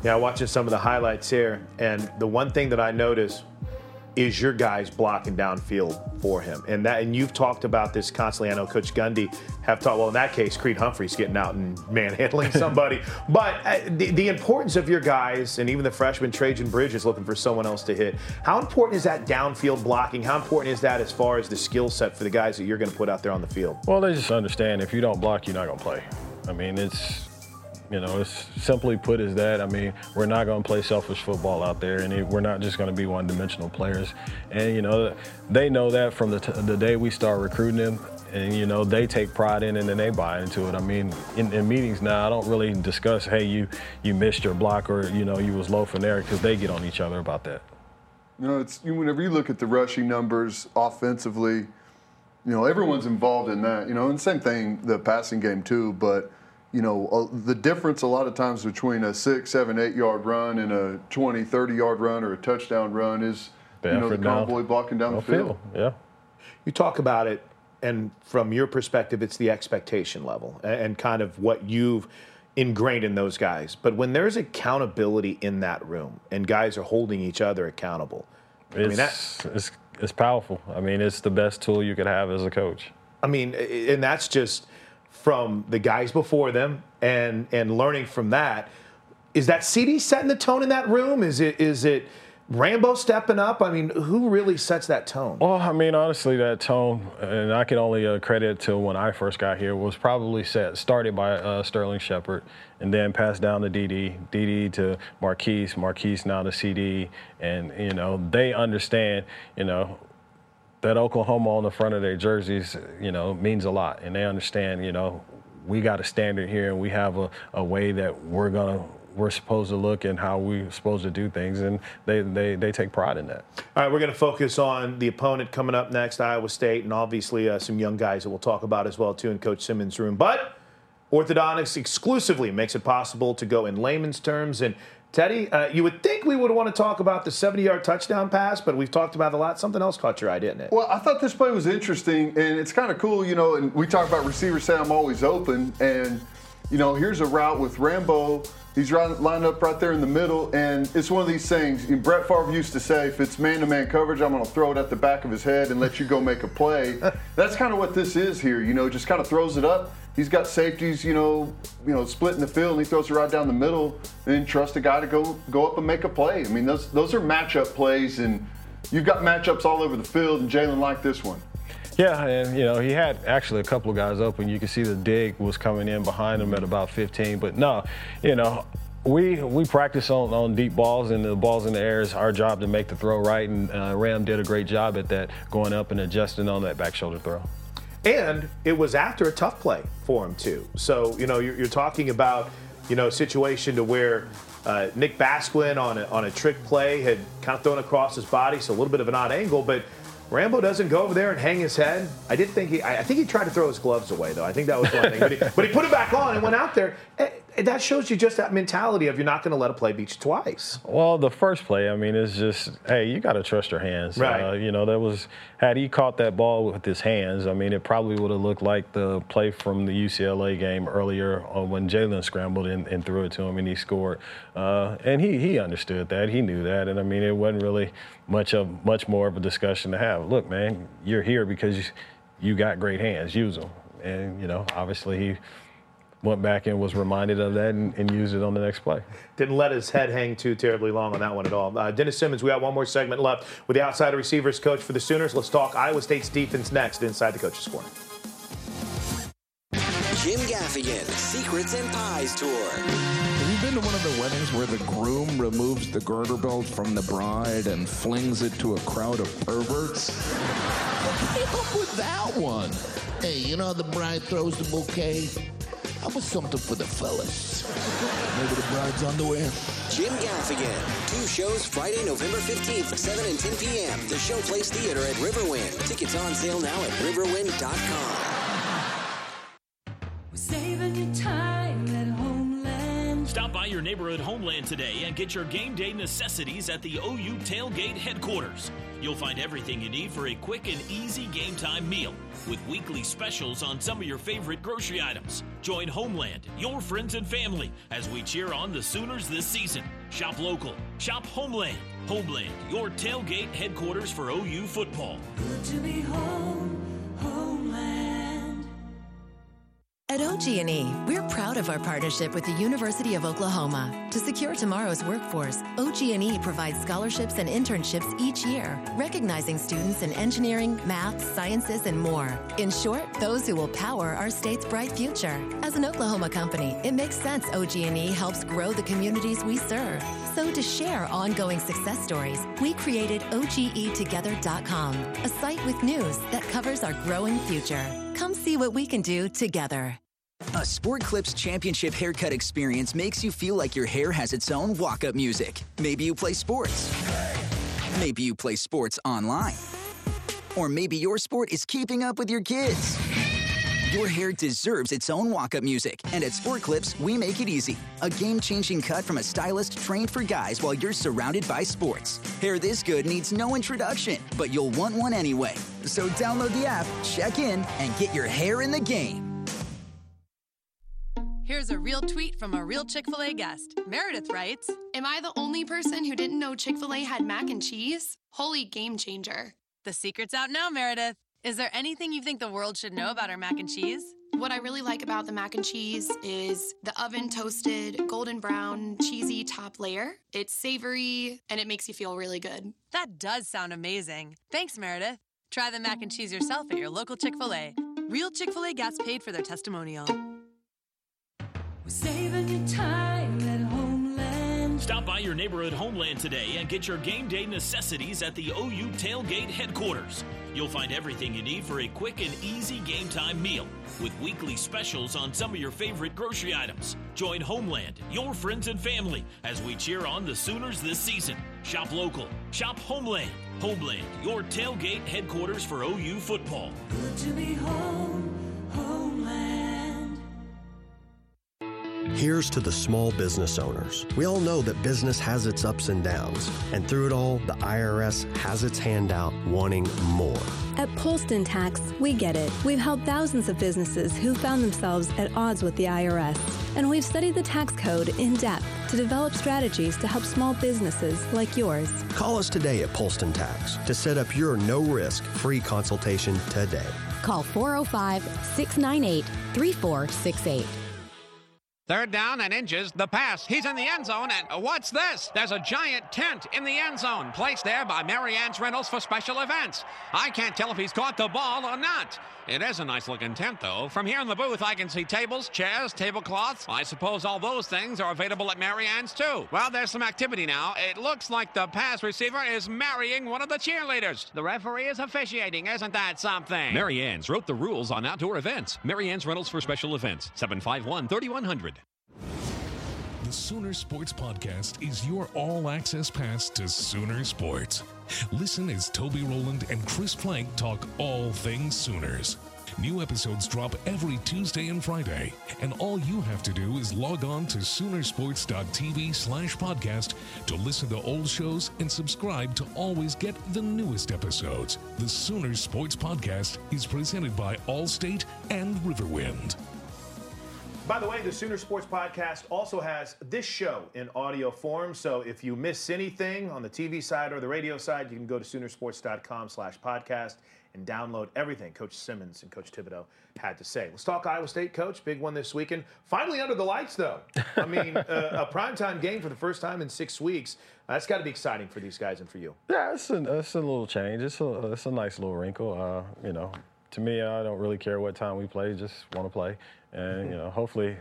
Yeah, watching some of the highlights here, and the one thing that I notice is your guys blocking downfield for him, and that and you've talked about this constantly. I know Coach Gundy have talked. Well, in that case, Creed Humphreys getting out and manhandling somebody, but uh, the, the importance of your guys and even the freshman Trajan Bridges looking for someone else to hit. How important is that downfield blocking? How important is that as far as the skill set for the guys that you're going to put out there on the field? Well, they just understand if you don't block, you're not going to play. I mean, it's you know, it's simply put as that. I mean, we're not going to play selfish football out there, and we're not just going to be one-dimensional players. And you know, they know that from the, t- the day we start recruiting them, and you know, they take pride in it and they buy into it. I mean, in, in meetings now, I don't really discuss, hey, you you missed your block or you know you was low there because they get on each other about that. You know, it's whenever you look at the rushing numbers offensively, you know, everyone's involved in that. You know, and same thing the passing game too, but you know, uh, the difference a lot of times between a six, seven, eight yard run and a 20, 30 yard run or a touchdown run is, you know, the convoy down, blocking down the field. field. Yeah. You talk about it, and from your perspective, it's the expectation level and, and kind of what you've ingrained in those guys. But when there's accountability in that room and guys are holding each other accountable, it's, I mean, that's, it's, it's powerful. I mean, it's the best tool you could have as a coach. I mean, and that's just – from the guys before them and and learning from that. Is that CD setting the tone in that room? Is it is it Rambo stepping up? I mean, who really sets that tone? Well, I mean, honestly, that tone, and I can only uh, credit to when I first got here, was probably set started by uh, Sterling Shepard, and then passed down to DD, DD to Marquise, Marquise now to CD, and you know they understand, you know, that Oklahoma on the front of their jerseys, you know, means a lot, and they understand, you know, we got a standard here, and we have a, a way that we're gonna we're supposed to look and how we're supposed to do things, and they, they, they take pride in that. All right, we're going to focus on the opponent coming up next, Iowa State, and obviously uh, some young guys that we'll talk about as well too in Coach Simmons' room. But orthodontics exclusively makes it possible to go in Lehman's terms and Teddy, uh, you would think we would want to talk about the 70 yard touchdown pass, but we've talked about a lot. Something else caught your eye, didn't it? Well, I thought this play was interesting, and it's kind of cool, you know. And we talk about receivers saying I'm always open, and, you know, here's a route with Rambo. He's lined up right there in the middle, and it's one of these things. Brett Favre used to say, if it's man to man coverage, I'm going to throw it at the back of his head and let you go make a play. That's kind of what this is here, you know, just kind of throws it up he's got safeties, you know, you know, splitting the field, and he throws it right down the middle, and trust a guy to go go up and make a play. I mean, those those are matchup plays, and you've got matchups all over the field, and Jalen liked this one. Yeah, and you know he had actually a couple of guys open. You can see the dig was coming in behind him at about 15, but no, you know We we practice on, on deep balls and the balls in the air is our job to make the throw right, and uh, Ram did a great job at that, going up and adjusting on that back shoulder throw. And it was after a tough play for him too. So you know you're, you're talking about you know a situation to where uh, Nick Basquine on a, on a trick play had kind of thrown across his body, so a little bit of an odd angle, but. Rambo doesn't go over there and hang his head. I did think he. I, think he tried to throw his gloves away, though. I think that was one thing. But he, but he put it back on and went out there. Eh, that shows you just that mentality of you're not going to let a play beat you twice. Well, the first play, I mean, it's just, hey, you got to trust your hands. Right. Uh, you know, that was, had he caught that ball with his hands, I mean, it probably would have looked like the play from the UCLA game earlier when Jalen scrambled and, and, threw it to him and he scored. Uh, and he, he understood that. He knew that. And I mean, it wasn't really much of much more of a discussion to have. Look, man, you're here because you got great hands. Use them. And, you know, obviously he went back and was reminded of that and, and, used it on the next play. Didn't let his head hang too terribly long on that one at all. Uh, Dennis Simmons, we got one more segment left with the outside receivers coach for the Sooners. Let's talk Iowa State's defense next inside the Coach's Corner. Jim Gaffigan, Secrets and Pies Tour. Have you been to one of the weddings where the groom removes the girder belt from the bride and flings it to a crowd of perverts? What came up with that one? Hey, you know the bride throws the bouquet? I was something for the fellas. Maybe the bride's underwear. Jim Gaffigan. Two shows Friday, November 15th, 7 and 10 p.m. The Showplace Theater at Riverwind. Tickets on sale now at riverwind.com. We're Saving you time your neighborhood Homeland today and get your game day necessities at the OU Tailgate headquarters. You'll find everything you need for a quick and easy game time meal with weekly specials on some of your favorite grocery items. Join Homeland, your friends and family, as we cheer on the Sooners this season. Shop local, shop Homeland. Homeland, your tailgate headquarters for OU football. Good to be home, Homeland. At OG&E, we're proud of our partnership with the University of Oklahoma. To secure tomorrow's workforce, OG&E provides scholarships and internships each year, recognizing students in engineering, math, sciences, and more. In short, those who will power our state's bright future. As an Oklahoma company, it makes sense OG&E helps grow the communities we serve. So to share ongoing success stories, we created OGEtogether.com, a site with news that covers our growing future. Come see what we can do together. A Sport Clips Championship haircut experience makes you feel like your hair has its own walk up music. Maybe you play sports. Maybe you play sports online. Or maybe your sport is keeping up with your kids. Your hair deserves its own walk up music, and at Sport Clips, we make it easy. A game changing cut from a stylist trained for guys while you're surrounded by sports. Hair this good needs no introduction, but you'll want one anyway. So download the app, check in, and get your hair in the game. Here's a real tweet from a real Chick fil A guest. Meredith writes Am I the only person who didn't know Chick fil A had mac and cheese? Holy game changer. The secret's out now, Meredith. Is there anything you think the world should know about our mac and cheese? What I really like about the mac and cheese is the oven toasted, golden brown, cheesy top layer. It's savory and it makes you feel really good. That does sound amazing. Thanks, Meredith. Try the mac and cheese yourself at your local Chick fil A. Real Chick fil A guests paid for their testimonial. Stop by your neighborhood Homeland today and get your game day necessities at the OU Tailgate headquarters. You'll find everything you need for a quick and easy game time meal with weekly specials on some of your favorite grocery items. Join Homeland, your friends and family, as we cheer on the Sooners this season. Shop local, shop Homeland. Homeland, your tailgate headquarters for OU football. Good to be home, Homeland. Here's to the small business owners. We all know that business has its ups and downs, and through it all, the IRS has its hand out wanting more. At Polston Tax, we get it. We've helped thousands of businesses who found themselves at odds with the IRS, and we've studied the tax code in depth to develop strategies to help small businesses like yours. Call us today at Polston Tax to set up your no risk free consultation today. Call 405 698 3468. Third down and inches. The pass. He's in the end zone. And what's this? There's a giant tent in the end zone placed there by Marianne's Rentals for special events. I can't tell if he's caught the ball or not. It is a nice looking tent, though. From here in the booth, I can see tables, chairs, tablecloths. I suppose all those things are available at Marianne's, too. Well, there's some activity now. It looks like the pass receiver is marrying one of the cheerleaders. The referee is officiating. Isn't that something? Marianne's wrote the rules on outdoor events. Marianne's Rentals for special events. 751 3100. The Sooner Sports Podcast is your all access pass to Sooner Sports. Listen as Toby Rowland and Chris Plank talk all things Sooners. New episodes drop every Tuesday and Friday, and all you have to do is log on to Soonersports.tv slash podcast to listen to old shows and subscribe to always get the newest episodes. The Sooner Sports Podcast is presented by Allstate and Riverwind. By the way, the Sooner Sports Podcast also has this show in audio form. So if you miss anything on the TV side or the radio side, you can go to Soonersports.com slash podcast and download everything Coach Simmons and Coach Thibodeaux had to say. Let's talk Iowa State, Coach. Big one this weekend. Finally under the lights, though. I mean, uh, a primetime game for the first time in six weeks. That's got to be exciting for these guys and for you. Yeah, it's a, it's a little change. It's a, it's a nice little wrinkle. Uh, you know, to me, I don't really care what time we play. Just want to play, and you know, hopefully,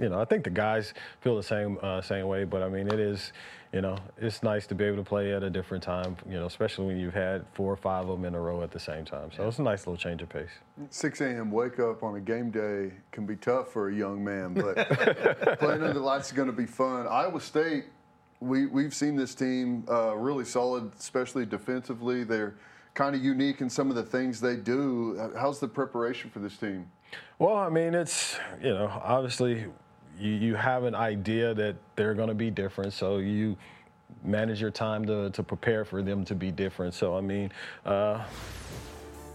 you know, I think the guys feel the same uh, same way. But I mean, it is, you know, it's nice to be able to play at a different time. You know, especially when you've had four or five of them in a row at the same time. So it's a nice little change of pace. 6 a.m. wake up on a game day can be tough for a young man, but playing under the lights is going to be fun. Iowa State, we, we've seen this team uh, really solid, especially defensively. They're kind of unique in some of the things they do. How's the preparation for this team? Well, I mean, it's, you know, obviously you, you have an idea that they're going to be different. So you manage your time to, to prepare for them to be different. So, I mean, uh,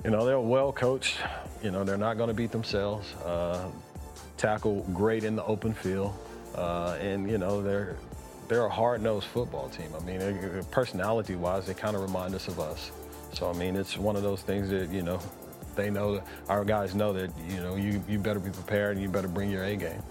you know, they're well coached. You know, they're not going to beat themselves. Uh, tackle great in the open field. Uh, and, you know, they're, they're a hard-nosed football team. I mean, personality-wise, they kind of remind us of us. So, I mean, it's one of those things that, you know, they know, that our guys know that, you know, you, you better be prepared and you better bring your A game.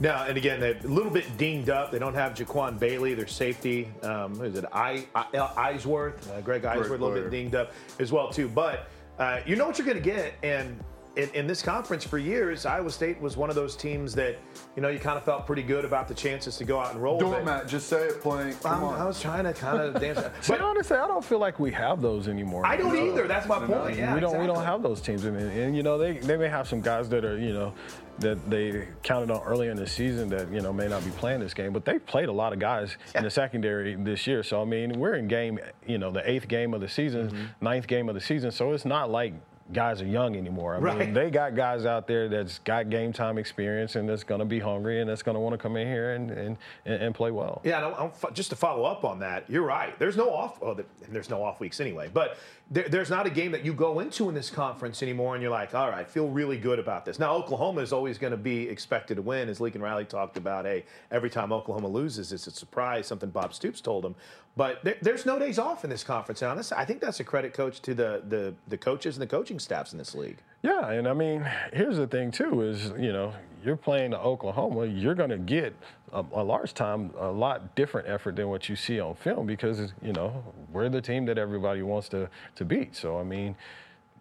Now, and again, they're a little bit dinged up. They don't have Jaquan Bailey, their safety. Um, who is it? I, I, Eisworth, uh, Greg Eisworth, a little player. bit dinged up as well too. But uh, you know what you're going to get, and in, in this conference for years, Iowa State was one of those teams that you know you kind of felt pretty good about the chances to go out and roll. but- Doormat, just say it, playing. Come I'm- on. I was trying to kind of dance. But honestly, I don't feel like we have those anymore. I don't You know? either. That's my point. Yeah, we don't. We don't have those teams. I mean, and you know, they they may have some guys that are you know that they counted on early in the season that you know may not be playing this game, but they've played a lot of guys in the secondary this year. So I mean, we're in game, you know, the eighth game of the season, Mm-hmm. ninth game of the season. So it's not like. Guys are young anymore. I Right. mean, they got guys out there that's got game time experience and that's going to be hungry and that's going to want to come in here and, and, and, play well. Yeah, I'm, I'm, just to follow up on that, you're right. There's no off. Oh, there's no off weeks anyway. But there, there's not a game that you go into in this conference anymore, and you're like, all right, feel really good about this. Now, Oklahoma is always going to be expected to win, as and Riley talked about. Hey, every time Oklahoma loses, it's a surprise. Something Bob Stoops told them. But there, there's no days off in this conference. And honestly, I think that's a credit coach to the the the coaches and the coaching staffs in this league. Yeah, and I mean, here's the thing too: is you know, you're playing to Oklahoma, you're going to get a, a large time, a lot different effort than what you see on film because you know we're the team that everybody wants to to beat. So I mean,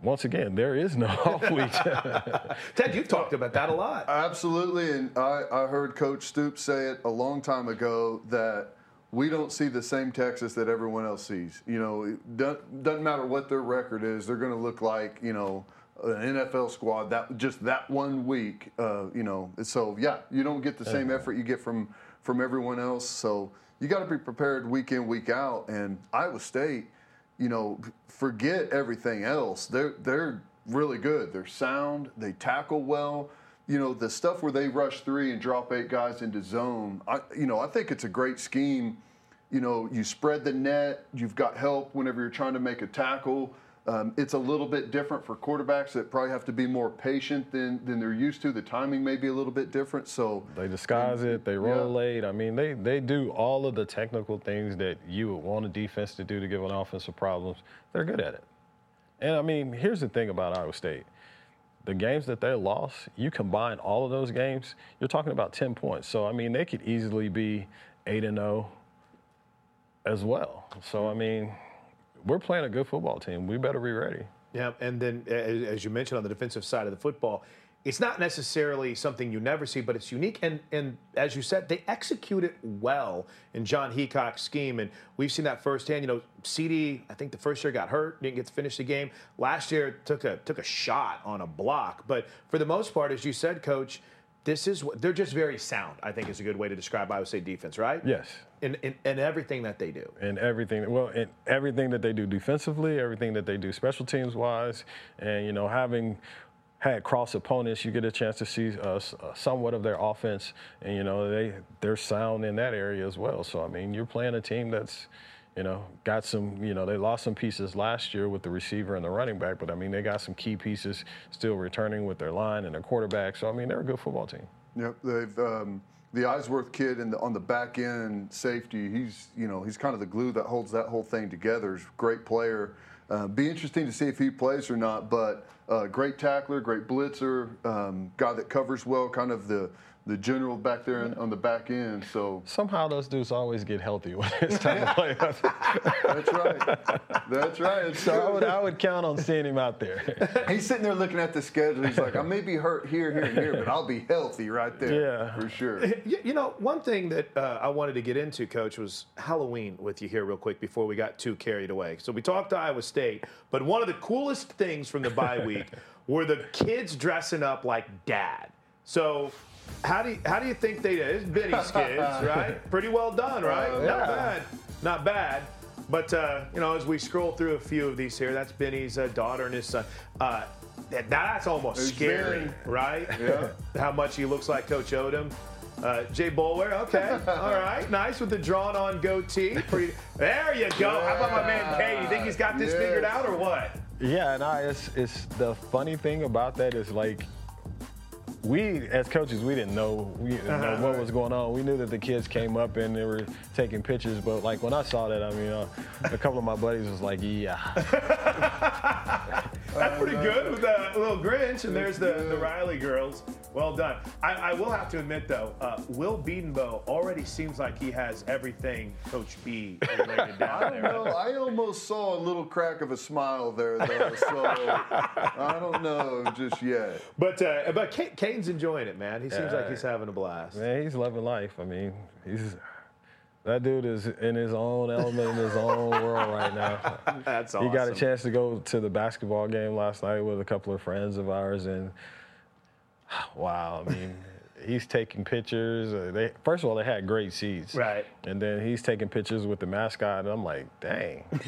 once again, there is no off week. Ted, you've talked about that a lot. Absolutely, and I, I heard Coach Stoops say it a long time ago that we don't see the same Texas that everyone else sees. You know, it doesn't, doesn't matter what their record is, they're going to look like you know an NFL squad that just that one week. Uh, you know, so yeah, you don't get the same effort you get from from everyone else. So you got to be prepared week in week out. And Iowa State, you know, forget everything else. They're they're really good. They're sound. They tackle well. You know, the stuff where they rush three and drop eight guys into zone. I, you know, I think it's a great scheme. You know, you spread the net. You've got help whenever you're trying to make a tackle. Um, it's a little bit different for quarterbacks that probably have to be more patient than, than they're used to. The timing may be a little bit different. So They disguise it. They roll late. I mean, they, they do all of the technical things that you would want a defense to do to give an offensive problems. They're good at it. And I mean, here's the thing about Iowa State. The games that they lost, you combine all of those games, you're talking about 10 points. So, I mean, they could easily be 8 and 0 as well. So, I mean, we're playing a good football team. We better be ready. Yeah, and then as you mentioned on the defensive side of the football, it's not necessarily something you never see, but it's unique. And and as you said, they execute it well in Jon Heacock's scheme, and we've seen that firsthand. You know, CD, I think the first year got hurt, didn't get to finish the game. Last year took a took a shot on a block, but for the most part, as you said, Coach. This is what they're just very sound. I think is a good way to describe Iowa State defense, right? Yes. In, in, in everything that they do. and everything well and everything that they do defensively everything that they do special teams wise and you know having had cross opponents you get a chance to see uh, uh, somewhat of their offense and you know they they're sound in that area as well so i mean you're playing a team that's you know got some you know they lost some pieces last year with the receiver and the running back but i mean they got some key pieces still returning with their line and their quarterback so i mean they're a good football team Yep, they've um, the Eisworth kid the, on the back end safety. He's you know he's kind of the glue that holds that whole thing together. He's a great player. Uh, be interesting to see if he plays or not. But uh, great tackler, great blitzer, um, guy that covers well, kind of the the general back there in, on the back end. So somehow those dudes always get healthy when it's time to play that's right. That's right. so I would, I would count on seeing him out there He's sitting there looking at the schedule. He's like, I may be hurt here, here, and here, but I'll be healthy right there. Yeah. for sure. You, you know, one thing that uh, I wanted to get into, Coach, was Halloween with you here, real quick, before we got too carried away. So we talked to Iowa State, but one of the coolest things from the bye week were the kids dressing up like dad. So. How do you, how do you think they did? It's Benny's kids, right? Pretty well done, right? Uh, Not yeah. bad, not bad. But uh, you know, as we scroll through a few of these here, that's Benny's uh, daughter and his son. Uh, that, that's almost There's scary, Benny. right? Yeah. How much he looks like Coach Odom. Uh, Jay Boulware, okay, all right, nice with the drawn-on goatee. Pretty. There you go. How about my man Kay? You think he's got this Yes. figured out or what? Yeah, and I, it's, it's the funny thing about that is like we as coaches we didn't know we didn't know Uh-huh. what was going on. We knew that the kids came up and they were taking pictures, but like when I saw that, I mean, uh, a couple of my buddies was like, "Yeah, That's pretty good with the little Grinch, and there's the, the Riley girls. Well done. I, I will have to admit, though, uh, Will Beadenbow already seems like he has everything Coach B related down I there. don't know. I almost saw a little crack of a smile there, though. So I don't know just yet. But uh, but Kane's enjoying it, man. He seems like he's having a blast. man, he's loving life." I mean, he's that dude is in his own element in his own world right now. That's awesome. He got a chance to go to the basketball game last night with a couple of friends of ours, and wow, I mean, he's taking pictures. Uh, they first of all, they had great seats, Right. And then he's taking pictures with the mascot, and I'm like, dang.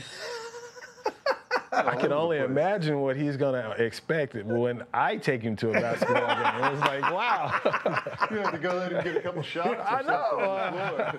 I can only imagine what he's gonna expect when I take him to a basketball game. It's like, wow. You have to go there and get a couple shots. I know. something on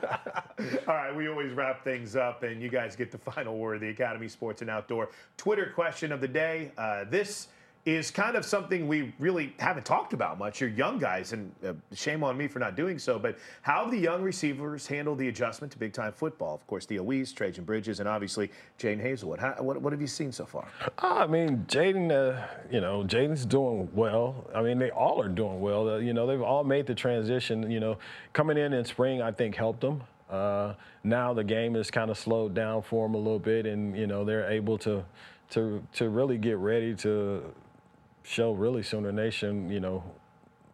the floor. All right, we always wrap things up, and you guys get the final word. The Academy Sports and Outdoor Twitter question of the day. Uh, this is kind of something we really haven't talked about much. You're young guys, and uh, shame on me for not doing so. But how have the young receivers handled the adjustment to big time football? Of course, Theo Wease, Trajan Bridges, and obviously Jadon Haselwood. How, what, what have you seen so far? I mean, Jadon, uh, you know, Jadon's doing well. I mean, they all are doing well. Uh, you know, they've all made the transition. You know, coming in in spring, I think helped them. Uh, now the game is kind of slowed down for them a little bit, and you know they're able to to to really get ready to show really Sooner Nation, you know,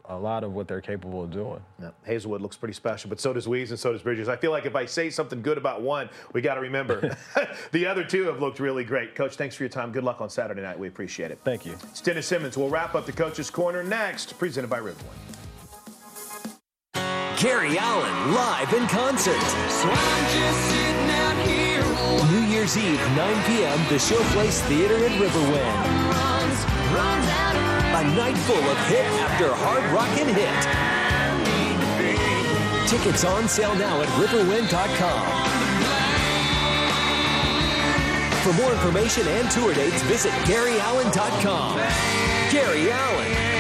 a lot of what they're capable of doing. Yeah, Haselwood looks pretty special, but so does Wease and so does Bridges. I feel like if I say something good about one, we got to remember the other two have looked really great. Coach, thanks for your time. Good luck on Saturday night. We appreciate it. Thank you. It's Dennis Simmons. We'll wrap up the Coach's Corner next, presented by Riverwind. Gary Allan live in concert. New Year's Eve, 9 p.m., the Showplace Theater in Riverwind. A night full of hit after hard rock and hit. Tickets on sale now at riverwind.com. For more information and tour dates, visit GaryAllan.com. Gary Allan.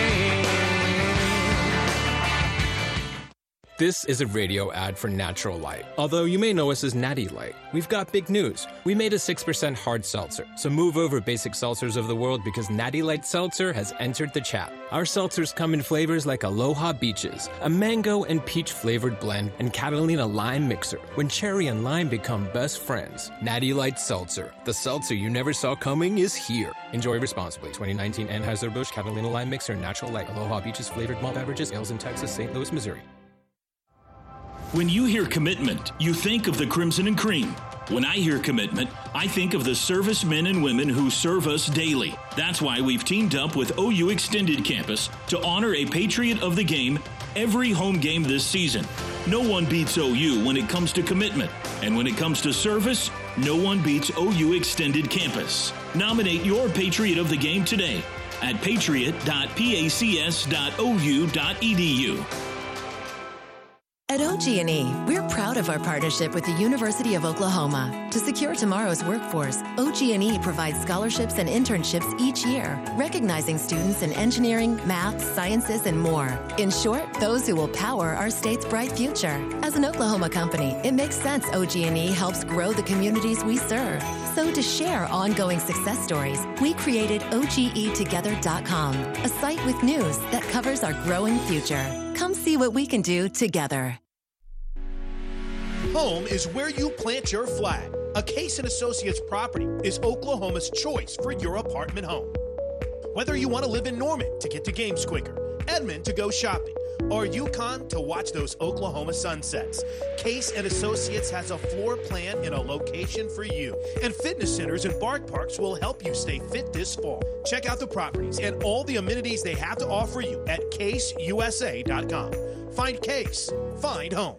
This is a radio ad for Natural Light. Although you may know us as Natty Light, we've got big news. We made a 6% hard seltzer. So move over basic seltzers of the world because Natty Light Seltzer has entered the chat. Our seltzers come in flavors like Aloha Beaches, a mango and peach flavored blend, and Catalina Lime Mixer. When cherry and lime become best friends, Natty Light Seltzer. The seltzer you never saw coming is here. Enjoy responsibly. 2019 Anheuser-Busch Catalina Lime Mixer, Natural Light, Aloha Beaches flavored malt beverages, ales in Texas, St. Louis, Missouri. When you hear commitment, you think of the Crimson and Cream. When I hear commitment, I think of the servicemen and women who serve us daily. That's why we've teamed up with OU Extended Campus to honor a Patriot of the game every home game this season. No one beats OU when it comes to commitment. And when it comes to service, no one beats OU Extended Campus. Nominate your Patriot of the game today at patriot.pacs.ou.edu. At OG&E, we're proud of our partnership with the University of Oklahoma. To secure tomorrow's workforce, OG&E provides scholarships and internships each year, recognizing students in engineering, math, sciences, and more. In short, those who will power our state's bright future. As an Oklahoma company, it makes sense OG&E helps grow the communities we serve. So to share ongoing success stories, we created OGEtogether.com, a site with news that covers our growing future. Come see what we can do together. Home is where you plant your flag. A Case and Associates property is Oklahoma's choice for your apartment home. Whether you want to live in Norman to get to games quicker, Edmond to go shopping, or Yukon to watch those Oklahoma sunsets, Case and Associates has a floor plan in a location for you. And fitness centers and bark parks will help you stay fit this fall. Check out the properties and all the amenities they have to offer you at caseusa.com. Find Case, find home.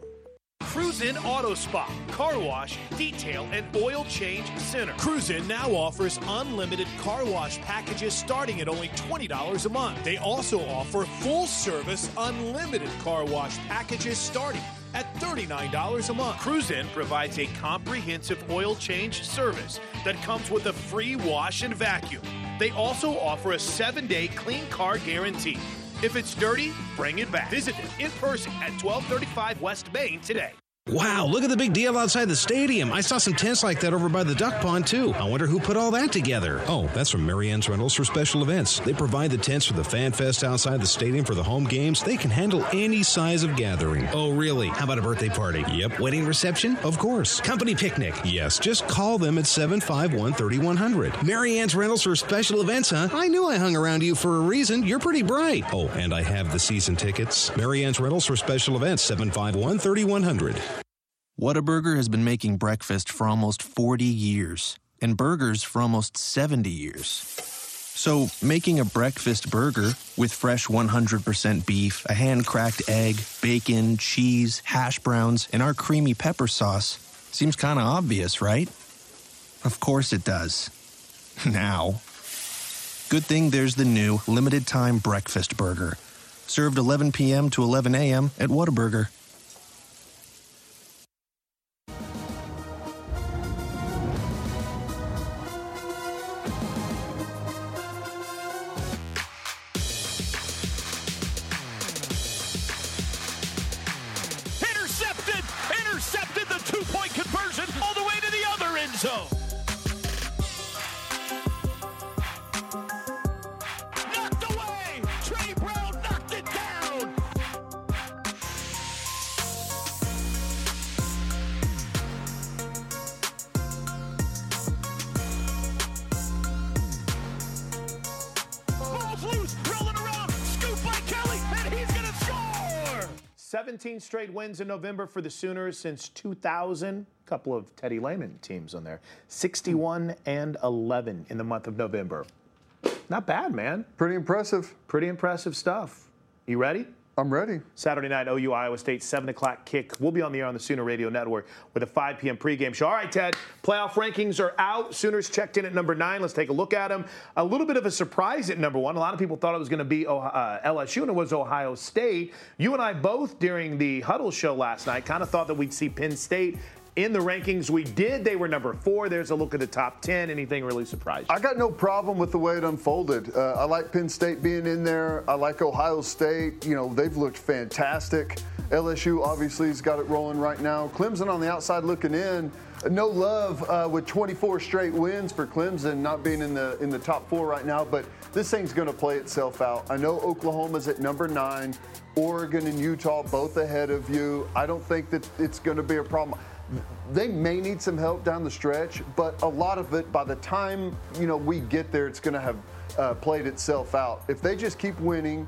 Cruise In Auto Spa, car wash, detail, and oil change center. Cruise In now offers unlimited car wash packages starting at only $20 a month. They also offer full service unlimited car wash packages starting at $39 a month. Cruise In provides a comprehensive oil change service that comes with a free wash and vacuum. They also offer a seven day clean car guarantee. If it's dirty, bring it back. Visit them in person at 1235 West Main today. Wow, look at the big deal outside the stadium. I saw some tents like that over by the duck pond, too. I wonder who put all that together. Oh, that's from Marianne's Rentals for special events. They provide the tents for the fan fest outside the stadium for the home games. They can handle any size of gathering. Oh, really? How about a birthday party? Yep. Wedding reception? Of course. Company picnic? Yes. Just call them at 751 3100. Marianne's Rentals for special events, huh? I knew I hung around you for a reason. You're pretty bright. Oh, and I have the season tickets. Marianne's Rentals for special events, 751 3100. Whataburger has been making breakfast for almost 40 years and burgers for almost 70 years. So, making a breakfast burger with fresh 100% beef, a hand cracked egg, bacon, cheese, hash browns, and our creamy pepper sauce seems kind of obvious, right? Of course it does. Now. Good thing there's the new limited time breakfast burger, served 11 p.m. to 11 a.m. at Whataburger. Wins in November for the Sooners since 2000. A couple of Teddy Lehman teams on there. 61 and 11 in the month of November. Not bad, man. Pretty impressive. Pretty impressive stuff. You ready? I'm ready. Saturday night, OU Iowa State, 7 o'clock kick. We'll be on the air on the Sooner Radio Network with a 5 p.m. pregame show. All right, Ted, playoff rankings are out. Sooners checked in at number nine. Let's take a look at them. A little bit of a surprise at number one. A lot of people thought it was going to be uh, LSU, and it was Ohio State. You and I both, during the huddle show last night, kind of thought that we'd see Penn State in the rankings. We did. They were number four. There's a look at the top 10. Anything really surprised you? I got no problem with the way it unfolded. Uh, I like Penn State being in there. I like Ohio State. You know, they've looked fantastic. LSU obviously has got it rolling right now. Clemson on the outside looking in. No love uh, with 24 straight wins for Clemson, not being in the in the top four right now. But this thing's going to play itself out. I know Oklahoma's at number nine, Oregon and Utah both ahead of you. I don't think that it's going to be a problem. They may need some help down the stretch, but a lot of it, by the time you know we get there, it's going to have uh, played itself out. If they just keep winning,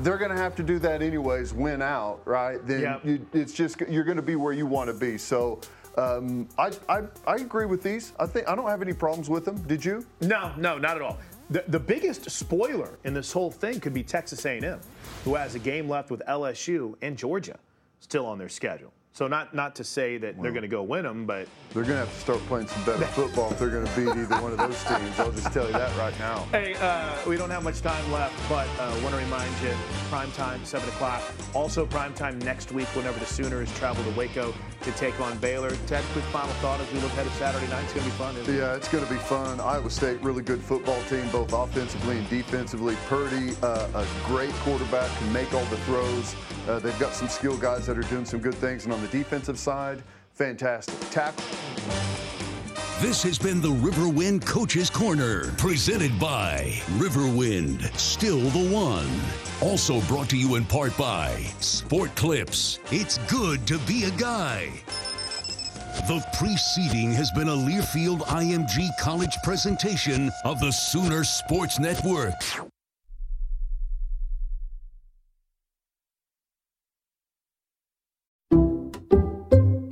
they're going to have to do that anyways. Win out, right? Then Yep. you, it's just you're going to be where you want to be. So. Um, I, I I agree with these. I think I don't have any problems with them. Did you? No, no, not at all. The, the biggest spoiler in this whole thing could be Texas A&M, who has a game left with LSU and Georgia still on their schedule. So not not to say that they're going to go win them, but They're going to have to start playing some better football if they're going to beat either one of those teams. I'll just tell you that right now. Hey, uh, we don't have much time left, but uh, want to remind you, prime time, 7 o'clock. Also prime time next week whenever the Sooners travel to Waco to take on Baylor. Ted, quick final thought as we look ahead to Saturday night. It's going to be fun, isn't it? Yeah, it's going to be fun. Iowa State, really good football team, both offensively and defensively. Purdy, uh, a great quarterback, can make all the throws. Uh, they've got some skill guys that are doing some good things. And on the defensive side, fantastic. Tackle. This has been the Riverwind Coaches Corner, presented by Riverwind, still the one. Also brought to you in part by Sport Clips. It's good to be a guy. The preceding has been a Learfield IMG College presentation of the Sooner Sports Network.